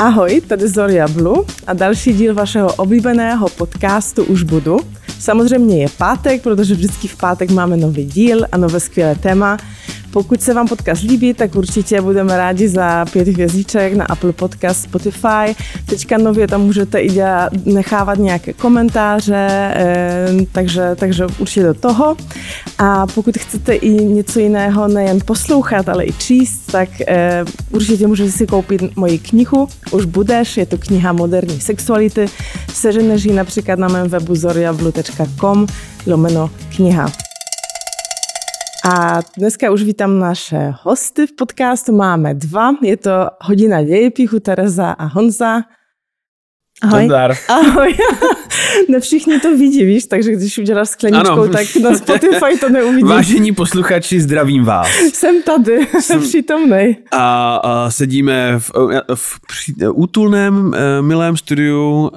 Ahoj, tady Zoria Blu a další díl vašeho oblíbeného podcastu Už budu. Samozřejmě je pátek, protože vždycky v pátek máme nový díl a nové skvělé téma. Pokud se vám podcast líbí, tak určitě budeme rádi za pět hvězdíček na Apple Podcast, Spotify. Teďka nově tam můžete i dělat, nechávat nějaké komentáře, eh, takže, takže určitě do toho. A pokud chcete i něco jiného, nejen poslouchat, ale i číst, tak eh, určitě můžete si koupit moji knihu Už budeš, je to kniha moderní sexuality. Seženeš ji například na mém webu zoriablu.com lomeno kniha. A dneska už vítám naše hosty v podcastu. Máme dva. Je to hodina dějepichu Tereza a Honza. Ahoj. Zdar. Ahoj. ne všichni to vidí, víš, takže když uděláš skleničkou, ano. tak na Spotify to neuvidí. Vážení posluchači, zdravím vás. Jsem tady, jsem přítomnej. A, a sedíme v, v, v útulném, uh, milém studiu.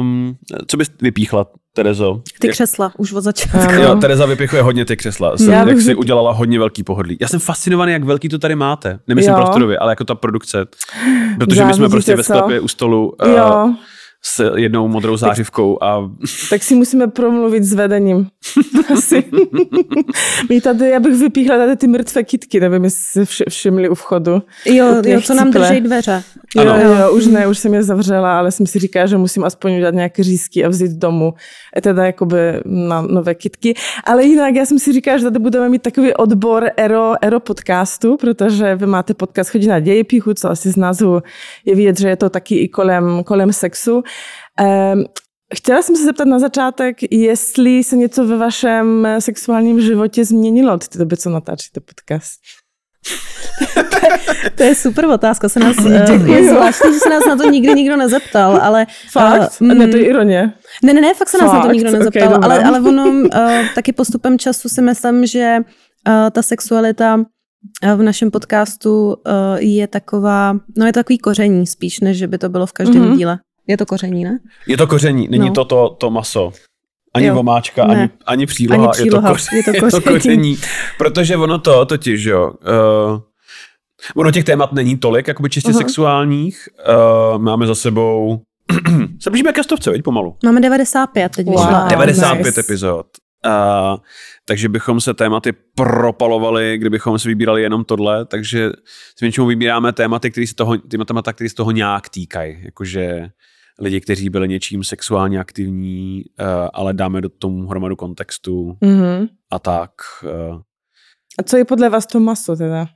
Um, co bys vypíchla Terezo. Ty křesla, už od začátku. Jo, Tereza vypichuje hodně ty křesla. Jsem, jak si udělala hodně velký pohodlí. Já jsem fascinovaný, jak velký to tady máte. Nemyslím jo. prostorově, ale jako ta produkce. Protože my jsme prostě ve sklepě u stolu. Jo. Uh, s jednou modrou zářivkou. A... Tak si musíme promluvit s vedením. Asi. My tady, já bych vypíchla tady ty mrtvé kitky, nevím, jestli se všimli u vchodu. Jo, jo co nám drží dveře. Jo, ano. jo, už ne, už jsem je zavřela, ale jsem si říkala, že musím aspoň udělat nějaké řízky a vzít domů. E teda jakoby na nové kitky. Ale jinak já jsem si říkala, že tady budeme mít takový odbor Ero, Ero podcastu, protože vy máte podcast Chodí na dějepichu, co asi z názvu je vidět, že je to taky i kolem, kolem sexu. Um, Chtěla jsem se zeptat na začátek, jestli se něco ve vašem sexuálním životě změnilo od té doby, co natáčíte podcast. to, je, to je super otázka. Se nás, uh, je zvláštní, že se nás na to nikdy nikdo nezeptal, ale... Fakt? Uh, ne, to je ironie. Ne, ne, ne, fakt se fakt? nás na to nikdo nezeptal, okay, ale, ale ono uh, taky postupem času si myslím, že uh, ta sexualita v našem podcastu uh, je taková, no je to takový koření spíš, než že by to bylo v každém mm-hmm. díle. Je to koření, ne? Je to koření, není no. to, to to maso. Ani jo. vomáčka, ani, ani příloha, ani příloha. Je, to koření, je, to koření. je to koření. Protože ono to totiž, jo, uh, ono těch témat není tolik, jakoby čistě uh-huh. sexuálních. Uh, máme za sebou se blížíme ke stovce, veď pomalu. Máme 95 teď wow, 95 nice. epizod. Uh, takže bychom se tématy propalovali, kdybychom si vybírali jenom tohle, takže s většinou vybíráme tématy, které se toho, témata, které se toho nějak týkají. Jakože lidi, kteří byli něčím sexuálně aktivní, uh, ale dáme do tomu hromadu kontextu mm-hmm. a tak. Uh. A co je podle vás to maso teda?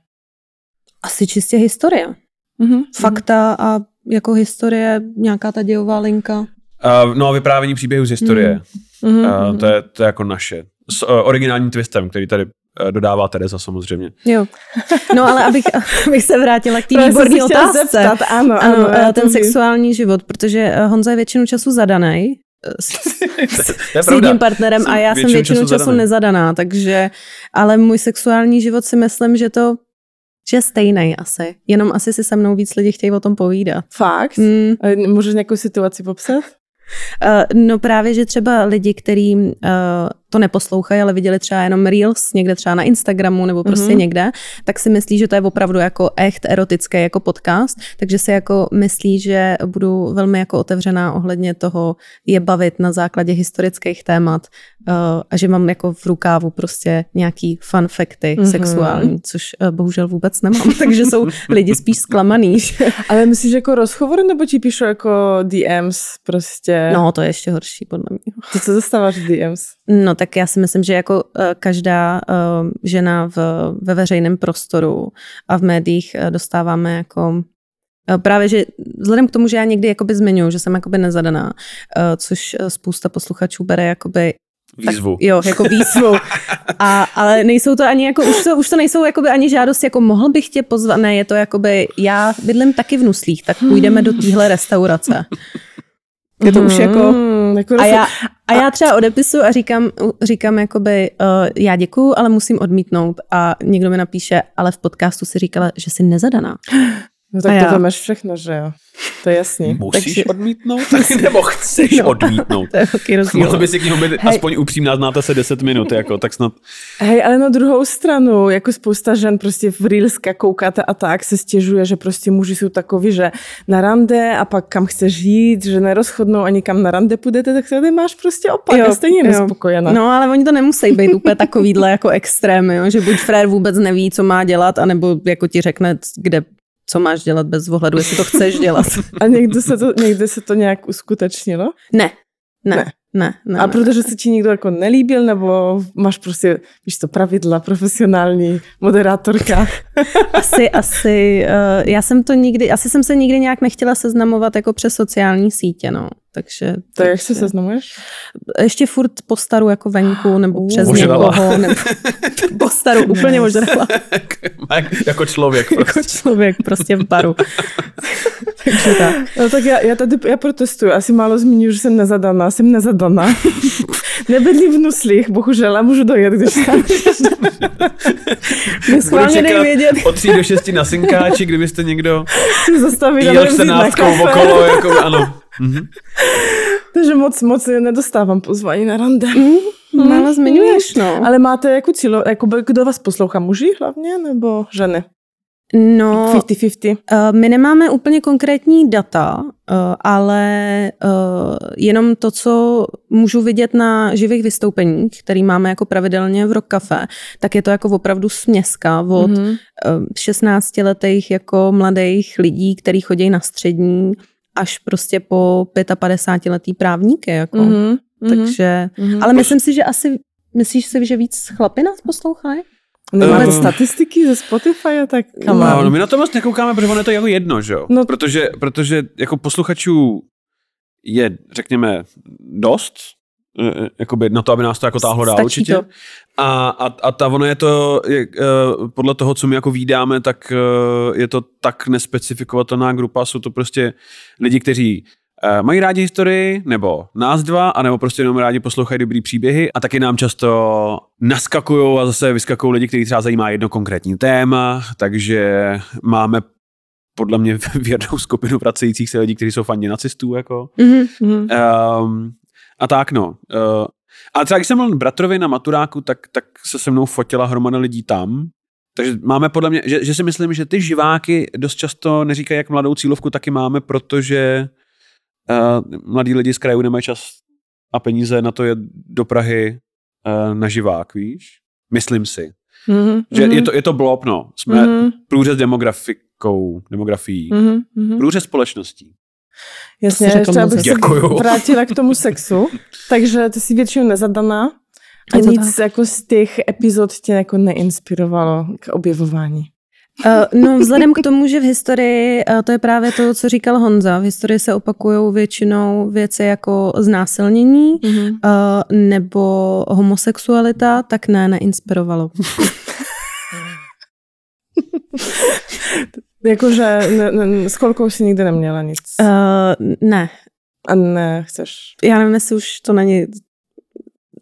Asi čistě historie. Mm-hmm. Fakta a jako historie, nějaká ta dějová linka. Uh, no a vyprávění příběhu z historie. Mm-hmm. Uh, to, je, to je jako naše. S uh, originálním twistem, který tady dodává Tereza samozřejmě. Jo. No ale abych, abych se vrátila k té výborné otázce. Zeptat, ano, ano, ano, ten sexuální život, protože Honza je většinu času zadaný s, s jedním partnerem a já jsem většinu času zadaný. nezadaná, takže, ale můj sexuální život si myslím, že to že je stejný asi. Jenom asi si se mnou víc lidi chtějí o tom povídat. Fakt? Mm. Můžeš nějakou situaci popsat? Uh, no právě, že třeba lidi, kteří uh, to neposlouchají, ale viděli třeba jenom Reels někde třeba na Instagramu nebo prostě mm-hmm. někde, tak si myslí, že to je opravdu jako echt erotické jako podcast, takže si jako myslí, že budu velmi jako otevřená ohledně toho je bavit na základě historických témat uh, a že mám jako v rukávu prostě nějaký fun facty mm-hmm. sexuální, což uh, bohužel vůbec nemám, takže jsou lidi spíš zklamaný. ale myslíš jako rozhovor nebo ti píšu jako DMs prostě? No, to je ještě horší podle mě. Ty co dostáváš DMs? No tak já si myslím, že jako eh, každá eh, žena v, ve veřejném prostoru a v médiích eh, dostáváme jako Právě, že vzhledem k tomu, že já někdy jakoby zmiňuji, že jsem jakoby nezadaná, což spousta posluchačů bere jakoby Výzvu. Tak, jo, jako výzvu. A, ale nejsou to ani jako, už to, už to nejsou jakoby ani žádosti, jako mohl bych tě pozvat, ne, je to jakoby, já bydlím taky v Nuslích, tak půjdeme do téhle restaurace. Je to už jako... Mm, jako a, já, a já třeba odepisu a říkám, říkám jakoby, uh, já děkuju, ale musím odmítnout. A někdo mi napíše, ale v podcastu si říkala, že jsi nezadaná. No tak a to já. máš všechno, že jo? to je jasný. Musíš Takže- odmítnout? Nebo chceš No. odmítnout? To je velký rozdíl. Mohla by si k němu být aspoň upřímná, znáte se 10 minut, jako, tak snad Hej, ale na druhou stranu, jako spousta žen prostě v Reelska koukáte a tak se stěžuje, že prostě muži jsou takový, že na rande a pak kam chceš jít, že nerozchodnou ani kam na rande půjdete, tak tady máš prostě opak Jo, a stejně jo. nespokojená. No, ale oni to nemusí být úplně takovýhle jako extrémy, jo? že buď frér vůbec neví, co má dělat, anebo jako ti řekne, kde co máš dělat bez ohledu, jestli to chceš dělat. A někde se to, někde se to nějak uskutečnilo? Ne, ne, Ne. ne. ne, A ne. protože se ti někdo jako nelíbil, nebo máš prostě, víš to, pravidla, profesionální moderátorka. asi, asi, uh, já jsem to nikdy, asi jsem se nikdy nějak nechtěla seznamovat jako přes sociální sítě, no. Takže, To jak se takže- seznamuješ? Ještě furt po staru jako venku, nebo přes Ožrala. někoho, nebo po staru úplně ožrala. jako člověk. jako člověk prostě v baru. Takže tak. No tak já, já tady já protestuju. Asi málo zmiňuji, že jsem nezadaná. Jsem nezadaná. Nebydlím v Nuslích, bohužel, a můžu dojet, když tam Budu Schválně čekat dej vědět, od 3 do 6 na synkáči, kdybyste někdo jel budem vzít na 14 kafe. okolo, jako ano. Mhm. Takže moc, moc nedostávám pozvání na rande. Málo zmiňuješ, no. Ale máte jako cílo, jako kdo vás poslouchá, muži hlavně, nebo ženy? No, 50-50. Uh, My nemáme úplně konkrétní data, uh, ale uh, jenom to, co můžu vidět na živých vystoupeních, který máme jako pravidelně v Rock Cafe, tak je to jako opravdu směska od Mhm. mm 16-letých jako mladých lidí, kteří chodí na střední, až prostě po 55-letý právníky. Jako. Mhm. Takže, Mhm. ale myslím si, že asi, myslíš si, že víc chlapy nás poslouchají? Nemáte Eh, statistiky ze Spotify a tak? Come No, no, my na to moc nekoukáme, protože ono je to jako jedno, že jo? No. Protože, protože jako posluchačů je, řekněme, dost, jakoby na to, aby nás to jako táhlo dál určitě. to. A, a, a ta, ono je to, je, eh, podle toho, co my jako vídáme, tak je to tak nespecifikovatelná grupa, jsou to prostě lidi, kteří mají rádi historii, nebo nás dva, anebo prostě jenom rádi poslouchají dobrý příběhy a taky nám často naskakují a zase vyskakují lidi, kteří třeba zajímá jedno konkrétní téma, takže máme podle mě věrnou skupinu pracujících se lidí, kteří jsou fani nacistů, jako. Mhm. Mhm. Um, a tak no. Uh, a třeba když jsem byl bratrovi na maturáku, tak, tak se se mnou fotila hromada lidí tam. Takže máme podle mě, že, že si myslím, že ty živáky dost často neříkají, jak mladou cílovku taky máme, protože uh, mladí lidi z krajů nemají čas a peníze na to jet do Prahy uh, na živák, víš? Myslím si. Mhm. Že je, to, je to blob, no. Jsme Mhm. průřez demografikou, demografií. Mhm. Mhm. Průřez společností. Jasně, ještě abych se vrátila k tomu sexu. Takže ty jsi většinou nezadaná a nic jako z těch epizod tě jako neinspirovalo k objevování. Uh, no, vzhledem k tomu, že v historii, uh, to je právě to, co říkal Honza, v historii se opakují většinou věci jako znásilnění uh, nebo homosexualita, tak ne, neinspirovalo. Jakože ne, ne, s kolkou jsi nikdy neměla nic. Uh, ne, A ne, chceš. já nevím, jestli už to není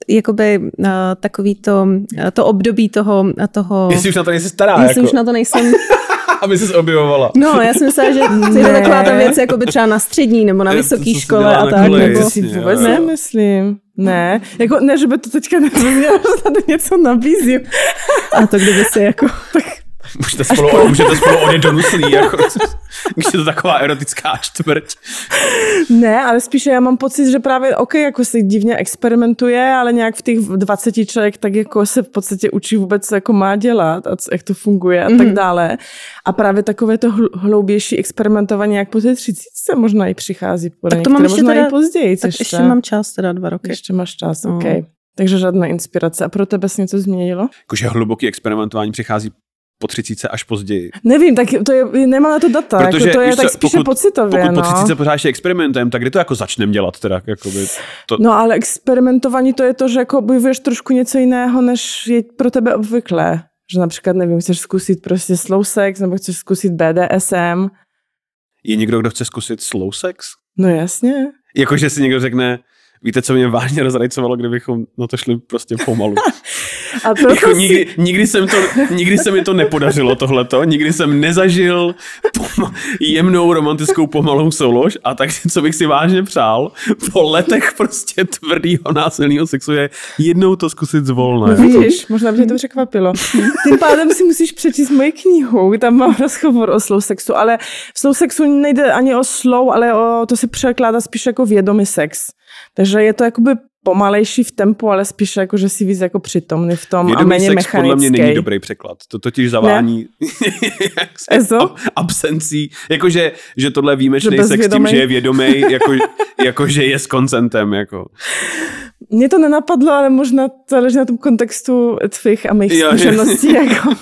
jakoby uh, takový to, uh, to období toho, toho Jestli už na to nejsi stará, jestli jako, už na to nejsem aby se objevovala. No, já si myslela, že je to Ne. taková ta věc, jako by třeba na střední nebo na Je, vysoké se škole a tak. koleji, Nebo... Si Jasně, vůbec jo. nemyslím. Ne, jako ne, že by to teďka nerozuměla, že tady něco nabízím. A to kdyby si jako... Můžete spolu, můžete spolu odjet do Nuslí, jako, když je to taková erotická čtvrť. Ne, ale spíše já mám pocit, že právě, ok, jako se divně experimentuje, ale nějak v těch 20 člověk tak jako se v podstatě učí vůbec, co jako má dělat a co, jak to funguje a mm-hmm. tak Mhm. dále. A právě takové to hl- hloubější experimentování, jak po té třicítce možná i přichází. Po Tak to mám ještě možná teda- i později. Tak ještě mám čas, teda dva roky. ještě máš čas, No. ok. Takže žádná inspirace. A pro tebe se něco změnilo? Jakože hluboký experimentování přichází po třicíce až později. Nevím, tak to je, nemám na to data, Protože, jako to je co, tak spíše pokud- pocitově. Pokud no. po třicíce pořád ještě experimentem, tak kdy to jako začneme dělat teda? Jakoby, to, No ale experimentování to je to, že jako objevuješ trošku něco jiného, než je pro tebe obvyklé. Že například, nevím, chceš zkusit prostě slow sex, nebo chceš zkusit BDSM. je někdo, kdo chce zkusit slow sex? No jasně. Jakože si někdo řekne, víte, co mě vážně rozrajcovalo, kdybychom na to šli prostě pomalu. A proto Jako si... nikdy, nikdy, jsem to, nikdy se mi to nepodařilo tohleto, nikdy jsem nezažil pom- jemnou romantickou pomalou soulož a tak, co bych si vážně přál, po letech prostě tvrdýho násilného sexu je jednou to zkusit zvolna. No jako. vidíš, možná by tě to překvapilo. Tím pádem si musíš přečíst moji knihu, tam mám rozhovor o slow sexu, ale v slow sexu nejde ani o slow, ale o, to se překládá spíš jako vědomý sex. Takže je to jakoby pomalejší v tempu, ale spíš jako, že si víc jako přitomný v tom a Vědomý méně sex mechanický. podle mě není dobrý překlad. To totiž zavání ab- absencí. Jakože že tohle je výjimečný Že sex tím, že je vědomý, jako, jako že je s koncentem. Jako. Mě to nenapadlo, ale možná to záleží na tom kontextu tvých a mých Jo, zkušeností. Jako.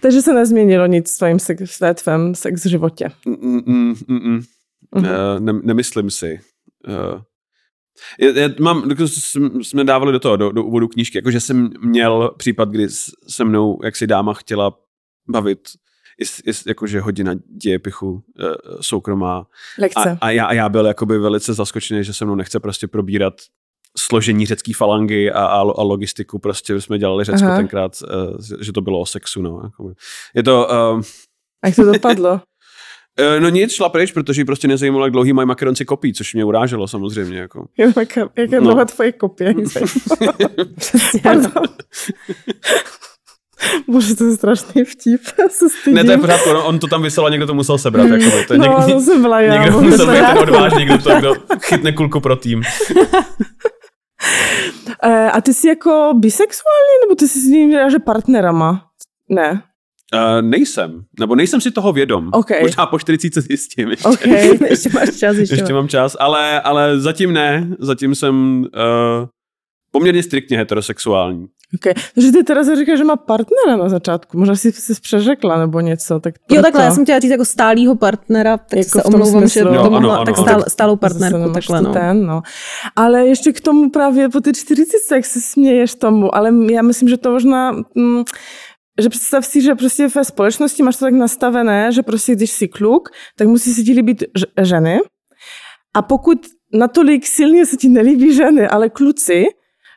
Takže se nezměnilo nic v tvém sex, v tvém sex životě. Mm, mm, mm, mm. Mhm. Uh, ne, nemyslím si. Uh, já, já mám, jako jsme- dávali do toho, do, do úvodu knížky, jakože jsem měl případ, kdy se mnou, jak si dáma chtěla bavit, jest, jest, jakože hodina dějepichu uh, soukromá. Lekce. A, a, já, a já byl jakoby velice zaskočený, že se mnou nechce prostě probírat složení řecký falangy a, a, a logistiku. Prostě jsme dělali Řecko Aha. tenkrát, uh, že to bylo o sexu. No. Je to... Uh, A jak to dopadlo? Eh, No nic, šla pryč, protože jí prostě nezajímalo, jak dlouhý mají makaronci kopí, což mě uráželo samozřejmě. Jako. Jak, jak je No. dlouhá tvoje kopie? Pardon. Bože, to je strašný vtip. Se stydím. Ne, to je pořádku, on, on to tam vysel a někdo to musel sebrat. Jako, to je no, někdo, to jsem byla já. někdo bože, musel být ten odvážný, kdo, to, kdo chytne kulku pro tým. Eh, A ty jsi jako bisexuální, nebo ty jsi s ním že partnerama? Ne. Uh, nejsem, nebo nejsem si toho vědom. OK. Možná po 40 zjistím ještě. OK. ještě máš čas, ještě, Ještě mám čas, ale, ale zatím ne. Zatím jsem uh, poměrně striktně heterosexuální. okay. Takže ty teda říkáš, že má partnera na začátku. Možná jsi se přeřekla nebo něco. Tak Jo, proto. takhle, já jsem chtěla říct jako stálýho partnera, tak Jako se omlouvám, že to Jo, mohla, ano, tak stál, stálou partnerku, takhle no. Ten, no. Ale ještě k tomu právě po ty 40, jak se směješ tomu, ale já myslím, že to možná... Mm, že představ si, že prostě ve společnosti máš to tak nastavené, že prostě když jsi kluk, tak musí se ti líbit ženy. A pokud natolik silně se ti nelíbí ženy, ale kluci,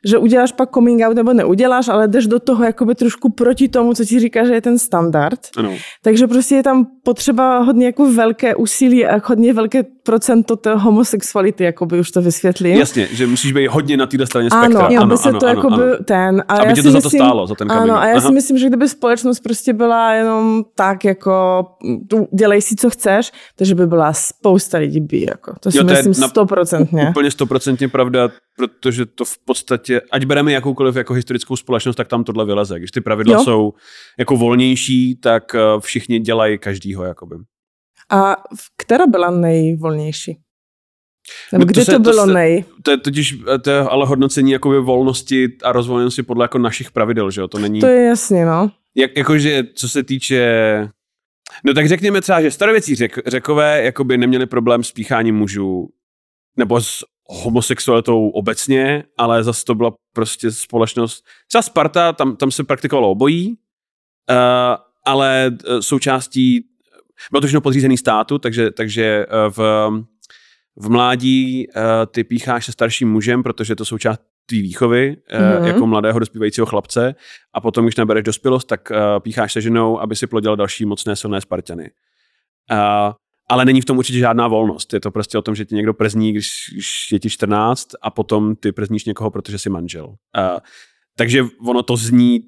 že uděláš pak coming out nebo neuděláš, ale jdeš do toho jakoby trošku proti tomu, co ti říká, že je ten standard. Ano. Takže prostě je tam potřeba hodně jako velké úsilí a hodně velké procento té homosexuality, jakoby už to vysvětlím. Jasně, že musíš být hodně na této straně spektra. Ano, Jo, aby ano, se ano, to ano, jakoby ano. ten. A Aby já tě si to za to stálo, za ten coming Ano, a já si Aha. myslím, že kdyby společnost prostě byla jenom tak, jako dělej si, co chceš, takže by byla spousta lidí by, jako. To si Jo, myslím stoprocentně. Úplně stoprocentně pravda, protože to v podstatě, ať bereme jakoukoliv jako historickou společnost, tak tam tohle vyleze. Když ty pravidla Jo. jsou jako volnější, tak eh, všichni dělají každýho. Jakoby. A která byla nejvolnější? Nebo No to kde to, se- to bylo se- nej? To je totiž eh, to je ale hodnocení jakoby volnosti a rozvolněnosti podle jako našich pravidel, že jo? To není, To je jasně, no. jak, jakože co se týče No tak řekněme třeba, že starověcí řek, řekové jakoby neměli problém s pícháním mužů nebo s homosexualitou obecně, ale zase to byla prostě společnost. Třeba Sparta, tam, tam se praktikovalo obojí, uh, ale eh, součástí, bylo to všechno podřízený státu, takže, takže eh, v, v mládí uh, ty pícháš se starším mužem, protože to součást tvý výchovy Mhm. uh, jako mladého dospívajícího chlapce a potom, když nabereš dospělost, tak uh, pícháš se ženou, aby si plodil další mocné, silné Spartany. Uh, ale není v tom určitě žádná volnost. Je to prostě o tom, že ti někdo przní, když, když je ti 14 a potom ty przníš někoho, protože jsi manžel. Uh, takže ono to zní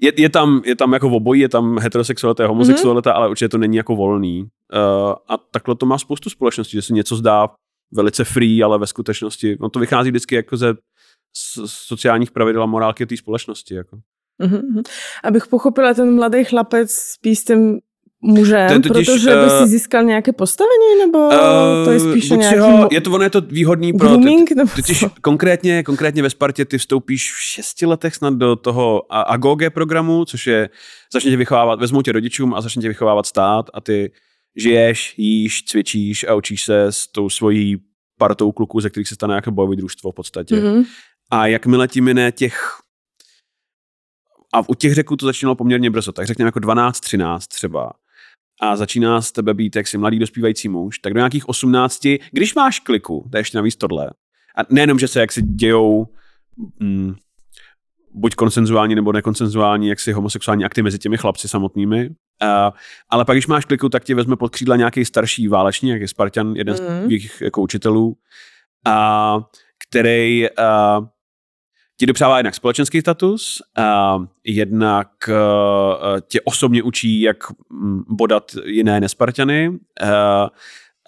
je, je, tam, je tam jako obojí, je tam heterosexualita a homosexualita, mm-hmm. ale určitě to není jako volný. Uh, a takhle to má spoustu společností, že se něco zdá velice free, ale ve skutečnosti, no to vychází vždycky jako ze sociálních pravidel a morálky té společnosti. Jako. Mhm. Abych pochopila, ten mladý chlapec spí s tím mužem, To je totiž, protože by eh, si získal nějaké postavení, nebo to je spíše buď si nějaký ho, je to, ono je to výhodný pro... grooming, nebo Totiž co? konkrétně, konkrétně ve Spartě ty vstoupíš v šesti letech snad do toho Agoge programu, což je, začne tě vychovávat, vezmou tě rodičům a začne tě vychovávat stát a ty žiješ, jíš, cvičíš a učíš se s tou svojí partou kluků, ze kterých se stane nějaké bojové družstvo v podstatě. Mhm. A jakmile ti mine těch a u těch řeků to začínalo poměrně brzo, tak řekněme jako 12, 13 třeba. A začíná z tebe být jaksi mladý dospívající muž, tak do nějakých 18, když máš kliku, to je ještě navíc tohle, a nejenom, že se jaksi dějou mm, buď konsenzuální nebo nekonsenzuální, jaksi homosexuální akty mezi těmi chlapci samotnými. Uh, ale pak, když máš kliku, tak tě vezme pod křídla nějaký starší válečník, jak je Spartan, jeden mm. z Mhm. jejich jako učitelů, uh, který uh, ti dopřává jednak společenský status, uh, jednak uh, tě osobně učí, jak mm, bodat jiné nespartany, uh,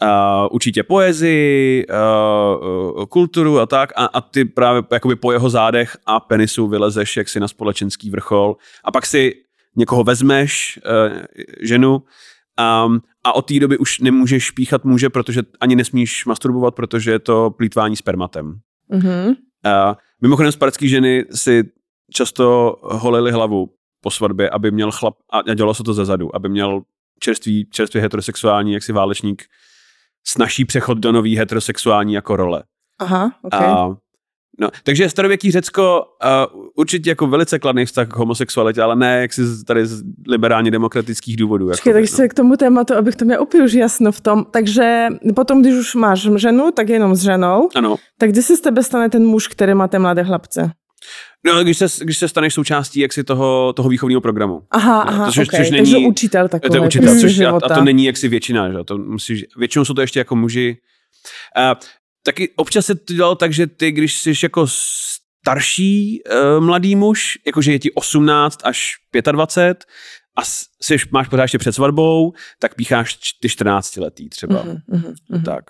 uh, učí tě poezii, uh, uh, kulturu a tak a, a ty právě jakoby po jeho zádech a penisu vylezeš jaksi na společenský vrchol a pak si někoho vezmeš, uh, ženu, um, a od té doby už nemůžeš píchat muže, protože ani nesmíš masturbovat, protože je to plítvání spermatem. Mhm. Uh, mimochodem spartský ženy si často holily hlavu po svatbě, aby měl chlap, a dělalo se to ze zadu, aby měl čerstvý, čerstvě heterosexuální jaksi válečník snažší přechod do nový heterosexuální jako role. Aha, ok. A, no, takže starověký Řecko uh, určitě jako velice kladný vztah k homosexualitě, ale ne jak si tady z liberálně demokratických důvodů. Počkej, jakoby, tak se k tomu tématu, abych to měl úplně už jasno v tom. Takže potom, když už máš ženu, tak jenom s ženou. Ano. Tak kdy se z tebe stane ten muž, který má ty mladé chlapce? No, když se, když se staneš součástí jaksi toho, toho výchovního programu. Aha, No, aha, to, což- okay. což Takže není- učitel takový. to je učitel, což a, a to není jaksi většina, že? To musíš, většinou jsou to ještě jako muži. A, taky občas se to dělalo tak, že ty, když jsi jako starší uh, mladý muž, jakože je ti 18 až 25 a jsi, máš pořád ještě před svatbou, tak pícháš ty 14 letý třeba. Mhm, mhm, mhm. Tak.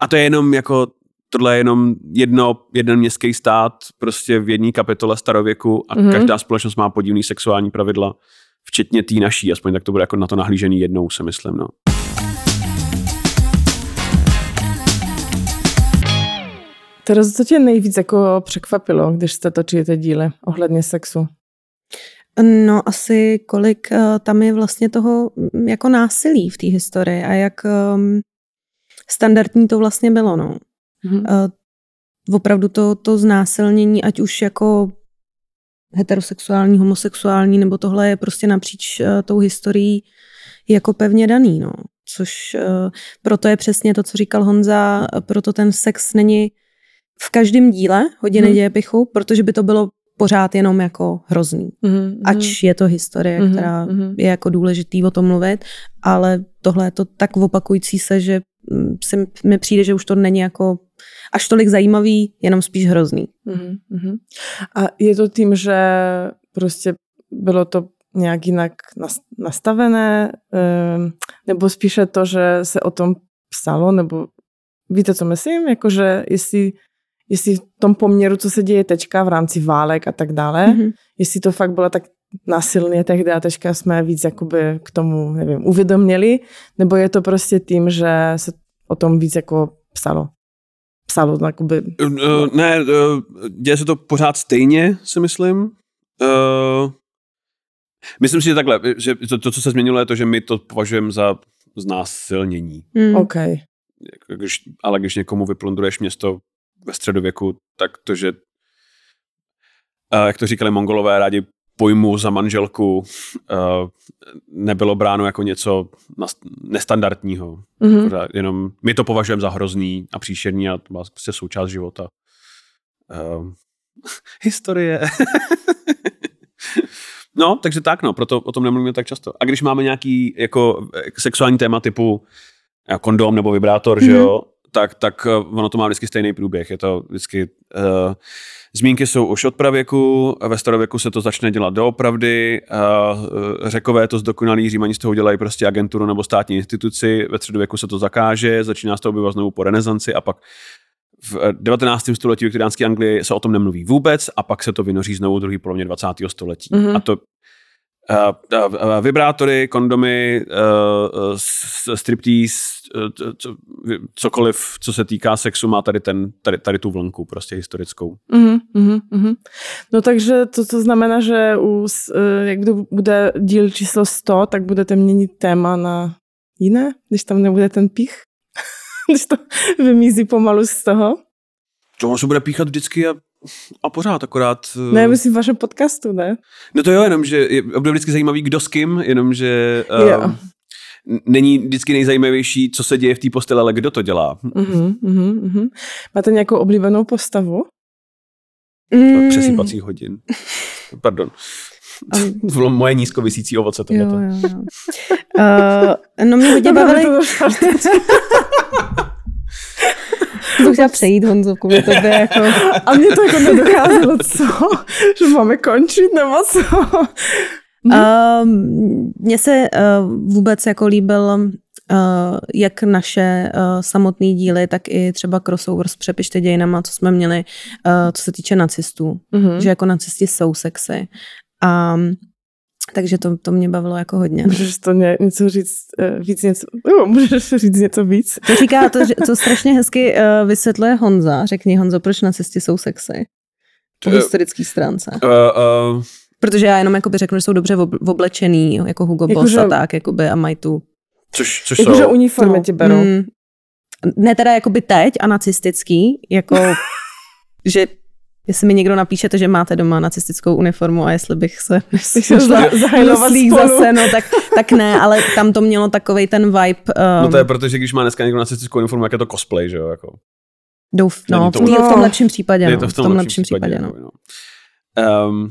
A to je jenom jako, tohle je jenom jedno, jeden městský stát prostě v jedné kapitole starověku a Mhm. mm-hmm. každá společnost má podivný sexuální pravidla, včetně té naší, aspoň tak to bude jako na to nahlížený jednou, se myslím, no. Teraz, co tě nejvíc jako překvapilo, když jste točili ty díly ohledně sexu? No asi kolik uh, tam je vlastně toho mm, jako násilí v té historii a jak um, standardní to vlastně bylo, no. Mhm. Uh, opravdu to, to znásilnění, ať už jako heterosexuální, homosexuální, nebo tohle je prostě napříč uh, tou historií jako pevně daný, no. Což uh, proto je přesně to, co říkal Honza, proto ten sex není v každém díle hodiny hmm. dějepichu, protože by to bylo pořád jenom jako hrozný. Mhm, Ač je to historie, Mhm, která mhm. je jako důležitý o tom mluvit, ale tohle je to tak opakující se, že mm, si mi přijde, že už to není jako až tolik zajímavý, jenom spíš hrozný. Mhm, mhm. A je to tím, že prostě bylo to nějak jinak nas- nastavené, ehm, nebo spíše to, že se o tom psalo, nebo víte, co myslím? Jakože jestli, jestli v tom poměru, co se děje teďka v rámci válek a tak dále, Mhm. jestli to fakt bylo tak násilně tehdy a teďka jsme víc jakoby k tomu, nevím, uvědomili, nebo je to prostě tím, že se o tom víc jako psalo. Psalo, no, jakoby, Uh, ne, uh, děje se to pořád stejně, si myslím. Uh, myslím si, že takhle, že to, to, co se změnilo, je to, že my to považujeme za znásilnění. Mm. OK. Jako Když, ale když někomu vyplundruješ město ve středověku, tak to, že jak to říkali mongolové, rádi pojmu za manželku nebylo bráno jako něco nestandardního. Mhm. Pořád jenom my to považujeme za hrozný a příšerný a to má prostě součást života. Historie. no, takže tak, no, proto o tom nemluvíme tak často. A když máme nějaký jako sexuální téma typu eh, kondom nebo vibrátor, mm. že jo, tak, tak eh, ono to má vždycky stejný průběh. Je to vždycky... Uh, zmínky jsou už od pravěku, ve starověku se to začne dělat doopravdy, uh, řekové to zdokonalí, římani z toho dělají prostě agenturu nebo státní instituci, ve středověku se to zakáže, začíná se to objevovat znovu po renesanci a pak v eh, 19. století v viktoriánské Anglii se o tom nemluví vůbec a pak se to vynoří znovu v druhé polovině 20. století. Mhm. Mm-hmm. A to vibrátory, kondomy, uh, uh, striptease, uh, to- co, cokoliv, co se týká sexu, má tady, ten, tady, tady tu vlnku prostě historickou. Mhm, mhm, mhm. No takže to, to znamená, že u, eh, jak kdo bude díl číslo 100, tak budete měnit téma na jiné, když tam nebude ten pich? když to vymizí pomalu z toho? To se bude píchat vždycky a, a pořád, akorát... Ne, myslím v vašem podcastu, ne? No to jo, jenom, že je vždycky zajímavý, kdo s kým, jenomže Jo. uh, není vždycky nejzajímavější, co se děje v té posteli, ale kdo to dělá. Mhm, mhm. Máte nějakou oblíbenou postavu? Mm. Přesypacích hodin. Pardon. To bylo moje nízkovisící ovoce Jo, tohleto. jo, jo. Uh, no mě hodně bavily, to chtěla přejít Honzo, kvůli tobě, jako, A mě to jako nedocházelo, co? Že máme končit, nebo co? Uh, mně se uh, vůbec jako líbil uh, jak naše uh, samotné díly, tak i třeba crossover s Přepište dějinama, co jsme měli, uh, co se týče nacistů. Mhm. Že jako nacisti jsou sexy. A takže to, to mě bavilo jako hodně. Můžeš to ně, něco říct, eh, víc něco, jo, můžeš říct něco víc? To říká, to, to strašně hezky uh, vysvětluje Honza. Řekni Honzo, proč nacisti jsou sexy? Po Eh, historické stránce. Uh, uh, Protože já jenom jakoby řeknu, že jsou dobře ob- oblečený, jako Hugo Jako, Boss že- a tak, jakoby, a mají tu což, což Jakože jsou... uniformy No, ti berou. mm, ne teda jakoby teď a nacistický, jako že jestli mi někdo napíšete, že máte doma nacistickou uniformu a jestli bych se zahajlovat zase, no tak, tak ne, ale tam to mělo takovej ten vibe. Um, No to je proto, že když má dneska někdo nacistickou uniformu, jak je to cosplay, že jo? Jako. douf, no, Není v, to tý, v tom lepším případě, Je no, to v tom lepším případě, no. jako, no. Um,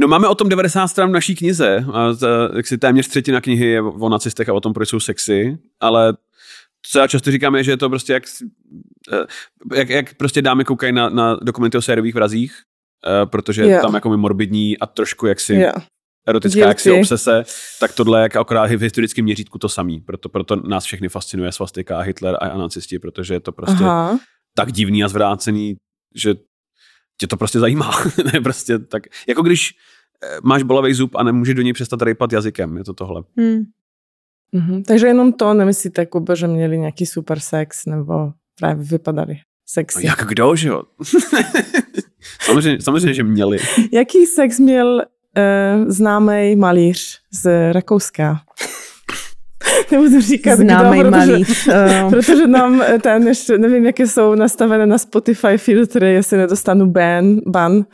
no máme o tom 90 stran v naší knize, a z, jak si téměř třetina knihy je o nacistech a o tom, proč jsou sexy, ale co já často říkám je, že je to prostě jak, eh, jak, jak prostě dámy koukají na, na dokumenty o sériových vrazích, eh, protože yeah. tam jako mi morbidní a trošku jaksi Jo. erotická jaksi Guilty. obsese, tak tohle je jak akorát v historickém měřítku to samý. Proto, proto nás všechny fascinuje svastika a Hitler a, a nacisti, protože je to prostě Aha. tak divný a zvrácený, že tě to prostě zajímá. ne, prostě tak, jako když eh, máš bolavý zub a nemůžeš do něj přestat rejpat jazykem, je to tohle. Hmm. Mhm. Takže jenom to nemyslíte, Kuba, že měli nějaký super sex, nebo právě vypadali No, sexy. jak kdo, že jo? samozřejmě, samozřejmě, že měli. Jaký sex měl uh, známý malíř z Rakouska? Nebudu říkat, Známej kdo, protože, malíř. Uh, protože nám eh, ten ještě, nevím, jaké jsou nastavené na Spotify filtry, jestli nedostanu ban, ban.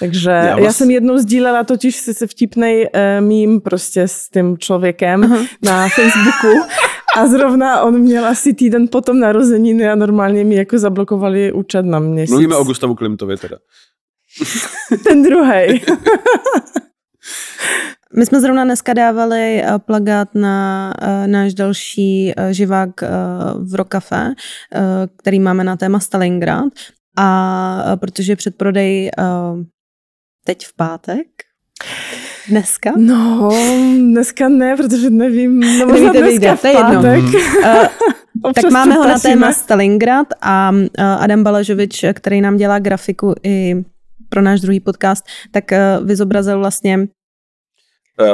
Takže já, Já já vás- jsem jednou sdílela totiž se vtipnej uh, mím prostě s tím člověkem Aha. na Facebooku a zrovna on měl asi týden potom narozeniny a normálně mi jako zablokovali účet na měsíc. Mluvíme o Gustavu Klimtovi teda. Ten druhý. My jsme zrovna dneska dávali eh, plagát na eh, náš další eh, živák v Rokafe, který máme na téma Stalingrad. A protože předprodej teď v pátek, dneska, No, dneska ne, protože nevím. No, možná Nevíte, dneska vyjde, v to je jedno. pátek. eh, Občas tak máme ho na téma Stalingrad a eh, Adam Balažovič, který nám dělá grafiku i pro náš druhý podcast, tak eh, vyzobrazil vlastně Uh,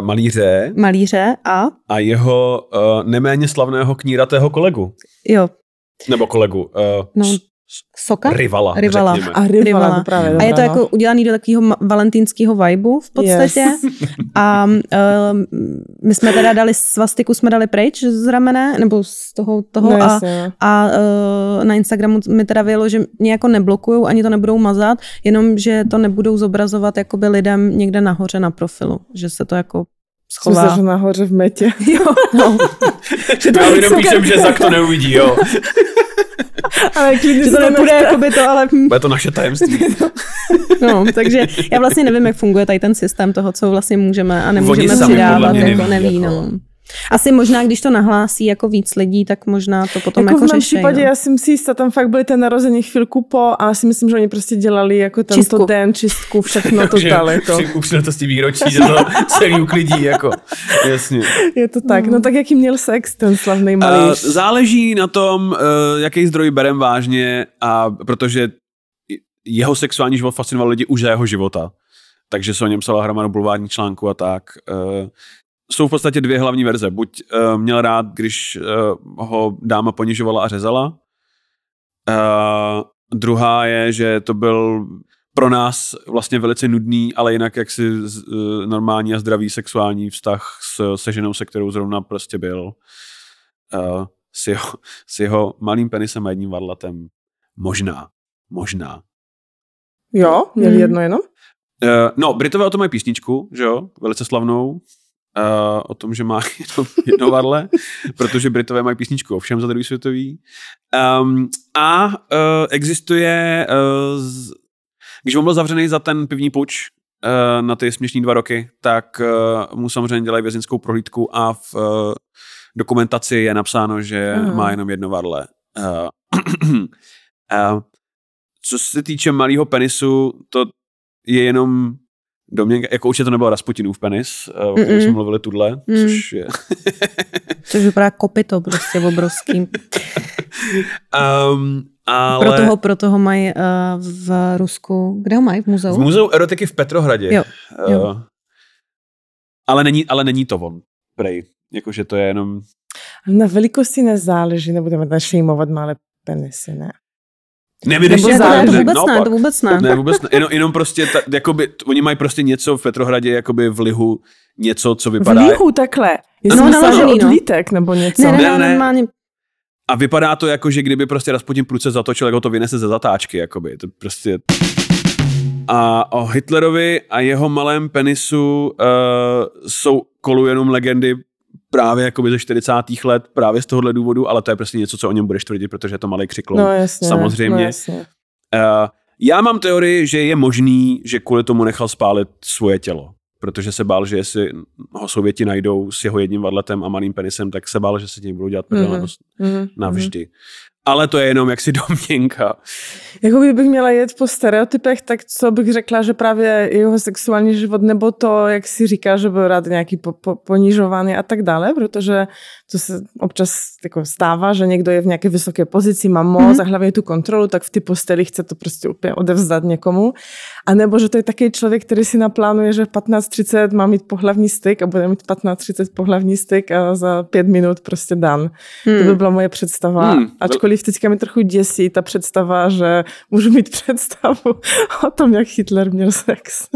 malíře malíře a a jeho uh, neméně slavného kníratého kolegu. jo, Nebo kolegu. Uh, No, Soka? rivala, Rivala. řekněme. A rivala, Rivala. to právě A je to no. jako udělaný do takového valentýnského vibeu v podstatě. Yes. A uh, my jsme teda dali svastiku, jsme dali pryč z ramene, nebo z toho, toho No, a, no. a uh, na Instagramu mi teda vyjelo, že mě jako neblokujou, ani to nebudou mazat, jenom že to nebudou zobrazovat jakoby lidem někde nahoře na profilu, že se to jako schová. že nahoře v metě. Jo, no. Že to já jenom píšem, že Zak to neuvidí, jo. Ale klidně že to nepůjde nechte. jakoby to, ale Bude to naše tajemství. no, takže já vlastně nevím, jak funguje tady ten systém toho, co vlastně můžeme a nemůžeme přidávat, jako neví, neví, jako. no. Asi možná, když to nahlásí jako víc lidí, tak možná to potom Jako jako, v mém případě, no. já jsem si jistá, tam fakt byly ten narození chvilku po a já si myslím, že oni prostě dělali jako tento Čistku. den, čistku, všechno to že dali. Při u příležitosti výročí, že to celý uklidí, jako. Jasně. Je to tak. No tak jaký měl sex ten slavný Uh, malíř? záleží na tom, uh, jaký zdroj berem vážně, a protože jeho sexuální život fascinoval lidi už za jeho života. Takže se o něm psala hromadu bulvárních článků a tak. Jsou v podstatě dvě hlavní verze. Buď uh, měl rád, když uh, ho dáma ponižovala a řezala. Uh, druhá je, že to byl pro nás vlastně velice nudný, ale jinak jaksi z- uh, normální a zdravý sexuální vztah s, se ženou, se kterou zrovna prostě byl. Uh, s, jeho, s jeho malým penisem a jedním varlatem. Možná. Možná. Jo, měli Hmm. jedno jenom? Uh, no, Britové o tom mají písničku, že jo, velice slavnou, uh, o tom, že má jedno, jedno varle, protože Britové mají písničku o všem za druhý světový. Um, a uh, existuje uh, z, když on byl zavřený za ten pivní puč uh, na ty směšný dva roky, tak uh, mu samozřejmě dělají vězinskou prohlídku a v uh, dokumentaci je napsáno, že Aha. má jenom jedno varle. Uh, uh, co se týče malého penisu, to je jenom domněnka, jako určitě to nebyl Rasputinův penis, uh, o kterém Mm-mm. jsme mluvili tudle, Mm. což je... Což vypadá jako kopito prostě obrovský. um, ale... Proto ho, proto ho mají uh, v Rusku. Kde ho mají? V muzeu? V muzeu erotiky v Petrohradě. Jo, jo. Uh, ale, není, ale není to on, prej. Jakože to je jenom... Na velikosti nezáleží, nebudeme tady šejmovat malé penisy, ne? Ne, my Nebo Ne, to, ne, záleží. to vůbec ne, to vůbec ne. Ne, vůbec ne. Jenom, jenom prostě, ta, jakoby, oni mají prostě něco v Petrohradě, jakoby v lihu, něco, co V vypadá... lihu takhle. Je No, no, naložený, od no. lítek nebo něco. Ne, ne, Ne, ne, ne. normálně. A vypadá to jako, že kdyby prostě Rasputin průce zatočil, jako to vynese ze zatáčky, jakoby. To prostě... A o Hitlerovi a jeho malém penisu uh, jsou kolu jenom legendy právě jakoby ze 40. let, právě z tohohle důvodu, ale to je prostě něco, co o něm budeš tvrdit, protože je to malý křiklon. No jasně. Samozřejmě. No, jasně. Uh, já mám teorii, že je možný, že kvůli tomu nechal spálit svoje tělo. Protože se bál, že jestli ho Sověti najdou s jeho jedním vadletem a malým penisem, tak se bál, že se tím budou dělat Mhm. mm-hmm. Mhm, navždy. Ale to je jenom jaksi domněnka. Jako bych měla jet po stereotypech, tak co bych řekla, že právě jeho sexuální život, nebo to, jak si říká, že byl rád nějaký po, po, ponižovaný a tak dále, protože to se občas jako stává, že někdo je v nějaké vysoké pozici, má moc Mhm. mm-hmm. a hlavně tu kontrolu, tak v ty posteli chce to prostě úplně odevzdat někomu. A nebo že to je takový člověk, který si naplánuje, že v 15.30 má mít pohlavní styk a bude mít 15.30 pohlavní styk a za pět minut prostě dan. Hmm. To by byla moje představa. Hmm. Hmm. Ačkoliv teďka mi trochu děsí ta představa, že můžu mít představu o tom, jak Hitler měl sex.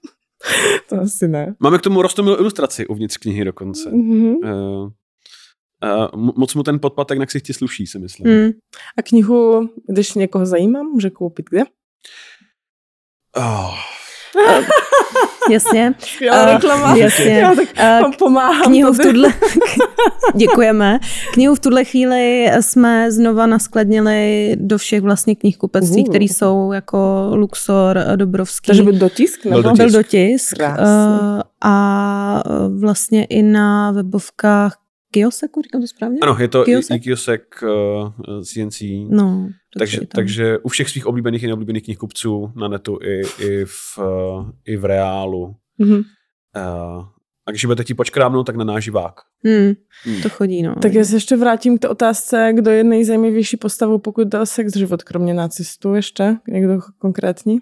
to asi ne. Máme k tomu rostomilou ilustraci uvnitř knihy dokonce. Mm-hmm. Uh, uh, moc mu ten podpatek na ksichti sluší, si myslím. Hmm. A knihu, když někoho zajímá, může koupit kde? Oh. Jasně. Skvělá Eh, reklama. jasně. Já tak Eh, vám pomáhám. Knihu v tuhle... Děkujeme. Knihu v tuhle chvíli jsme znova naskladnili do všech vlastně knihkupectví, Uhu. které jsou jako Luxor, Dobrovský. Takže byl dotisk? Byl Nebo? dotisk. byl dotisk. Eh, a vlastně i na webovkách Kioseku, říkám to správně? Ano, je to Kiyosek? i Kiosek uh, CNC. No, Takže, i takže u všech svých oblíbených i neoblíbených knihkupců na netu i, i, v, uh, i v reálu. Mhm. Uh, a když budete chtít počkrábnout, tak na náš živák. Hmm, Hmm. to chodí, no. Tak já se ještě vrátím k té otázce, kdo je nejzajímavější postavou, pokud jde o sex život, kromě nacistů ještě? Někdo konkrétní?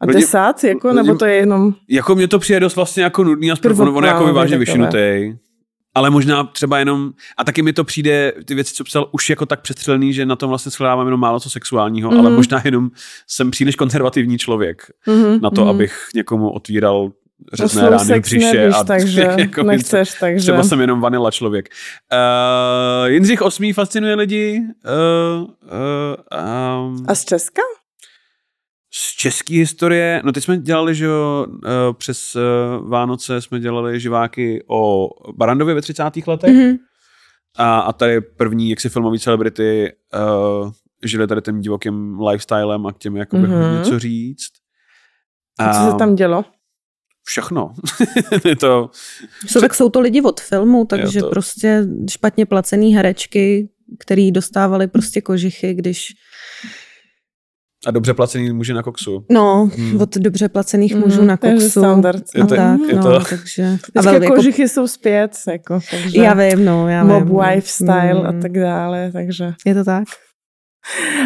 A Lidi- desát, jako, lidi- nebo to je jenom... Jako mě to přijde dost vlastně jako nudný a on, on je jako Prvoplánové vážně takové. vyšinutý. Ale možná třeba jenom, a taky mi to přijde, ty věci, co psal, už jako tak přestřelený, že na tom vlastně shledávám jenom málo co sexuálního, mm-hmm. ale Mhm. možná jenom jsem příliš konzervativní člověk Mm-hmm, na to, abych někomu otvíral řezné rány v břiše. nevíš, a takže jako nechceš, takže... Třeba jsem jenom vanila člověk. Uh, Jindřich VIII fascinuje lidi. Uh, uh, um, A z Česka? Z české historie, no teď jsme dělali, že jo, eh, přes eh, Vánoce jsme dělali živáky o Barandově ve 30. letech Mhm. a, a tady první, jak si filmový celebrity uh, žili tady tím divokým lifestylem a k těm jakoby Mhm. mm-hmm. něco říct. A co se tam dělo? Všechno. To, So, tak jsou to lidi od filmu, takže to- prostě špatně placený herečky, který dostávali prostě kožichy, když, a dobře placený muži na koksu. no, Hmm. od dobře placených Mhm, mužů na to je koksu. standard. A Je to- tak, je no, to- takže... A Vždycky velmi jako, kožichy jsou zpět, jako, takže já vím, no, já mob vím. wife style Mm, a tak dále, takže... Je to tak?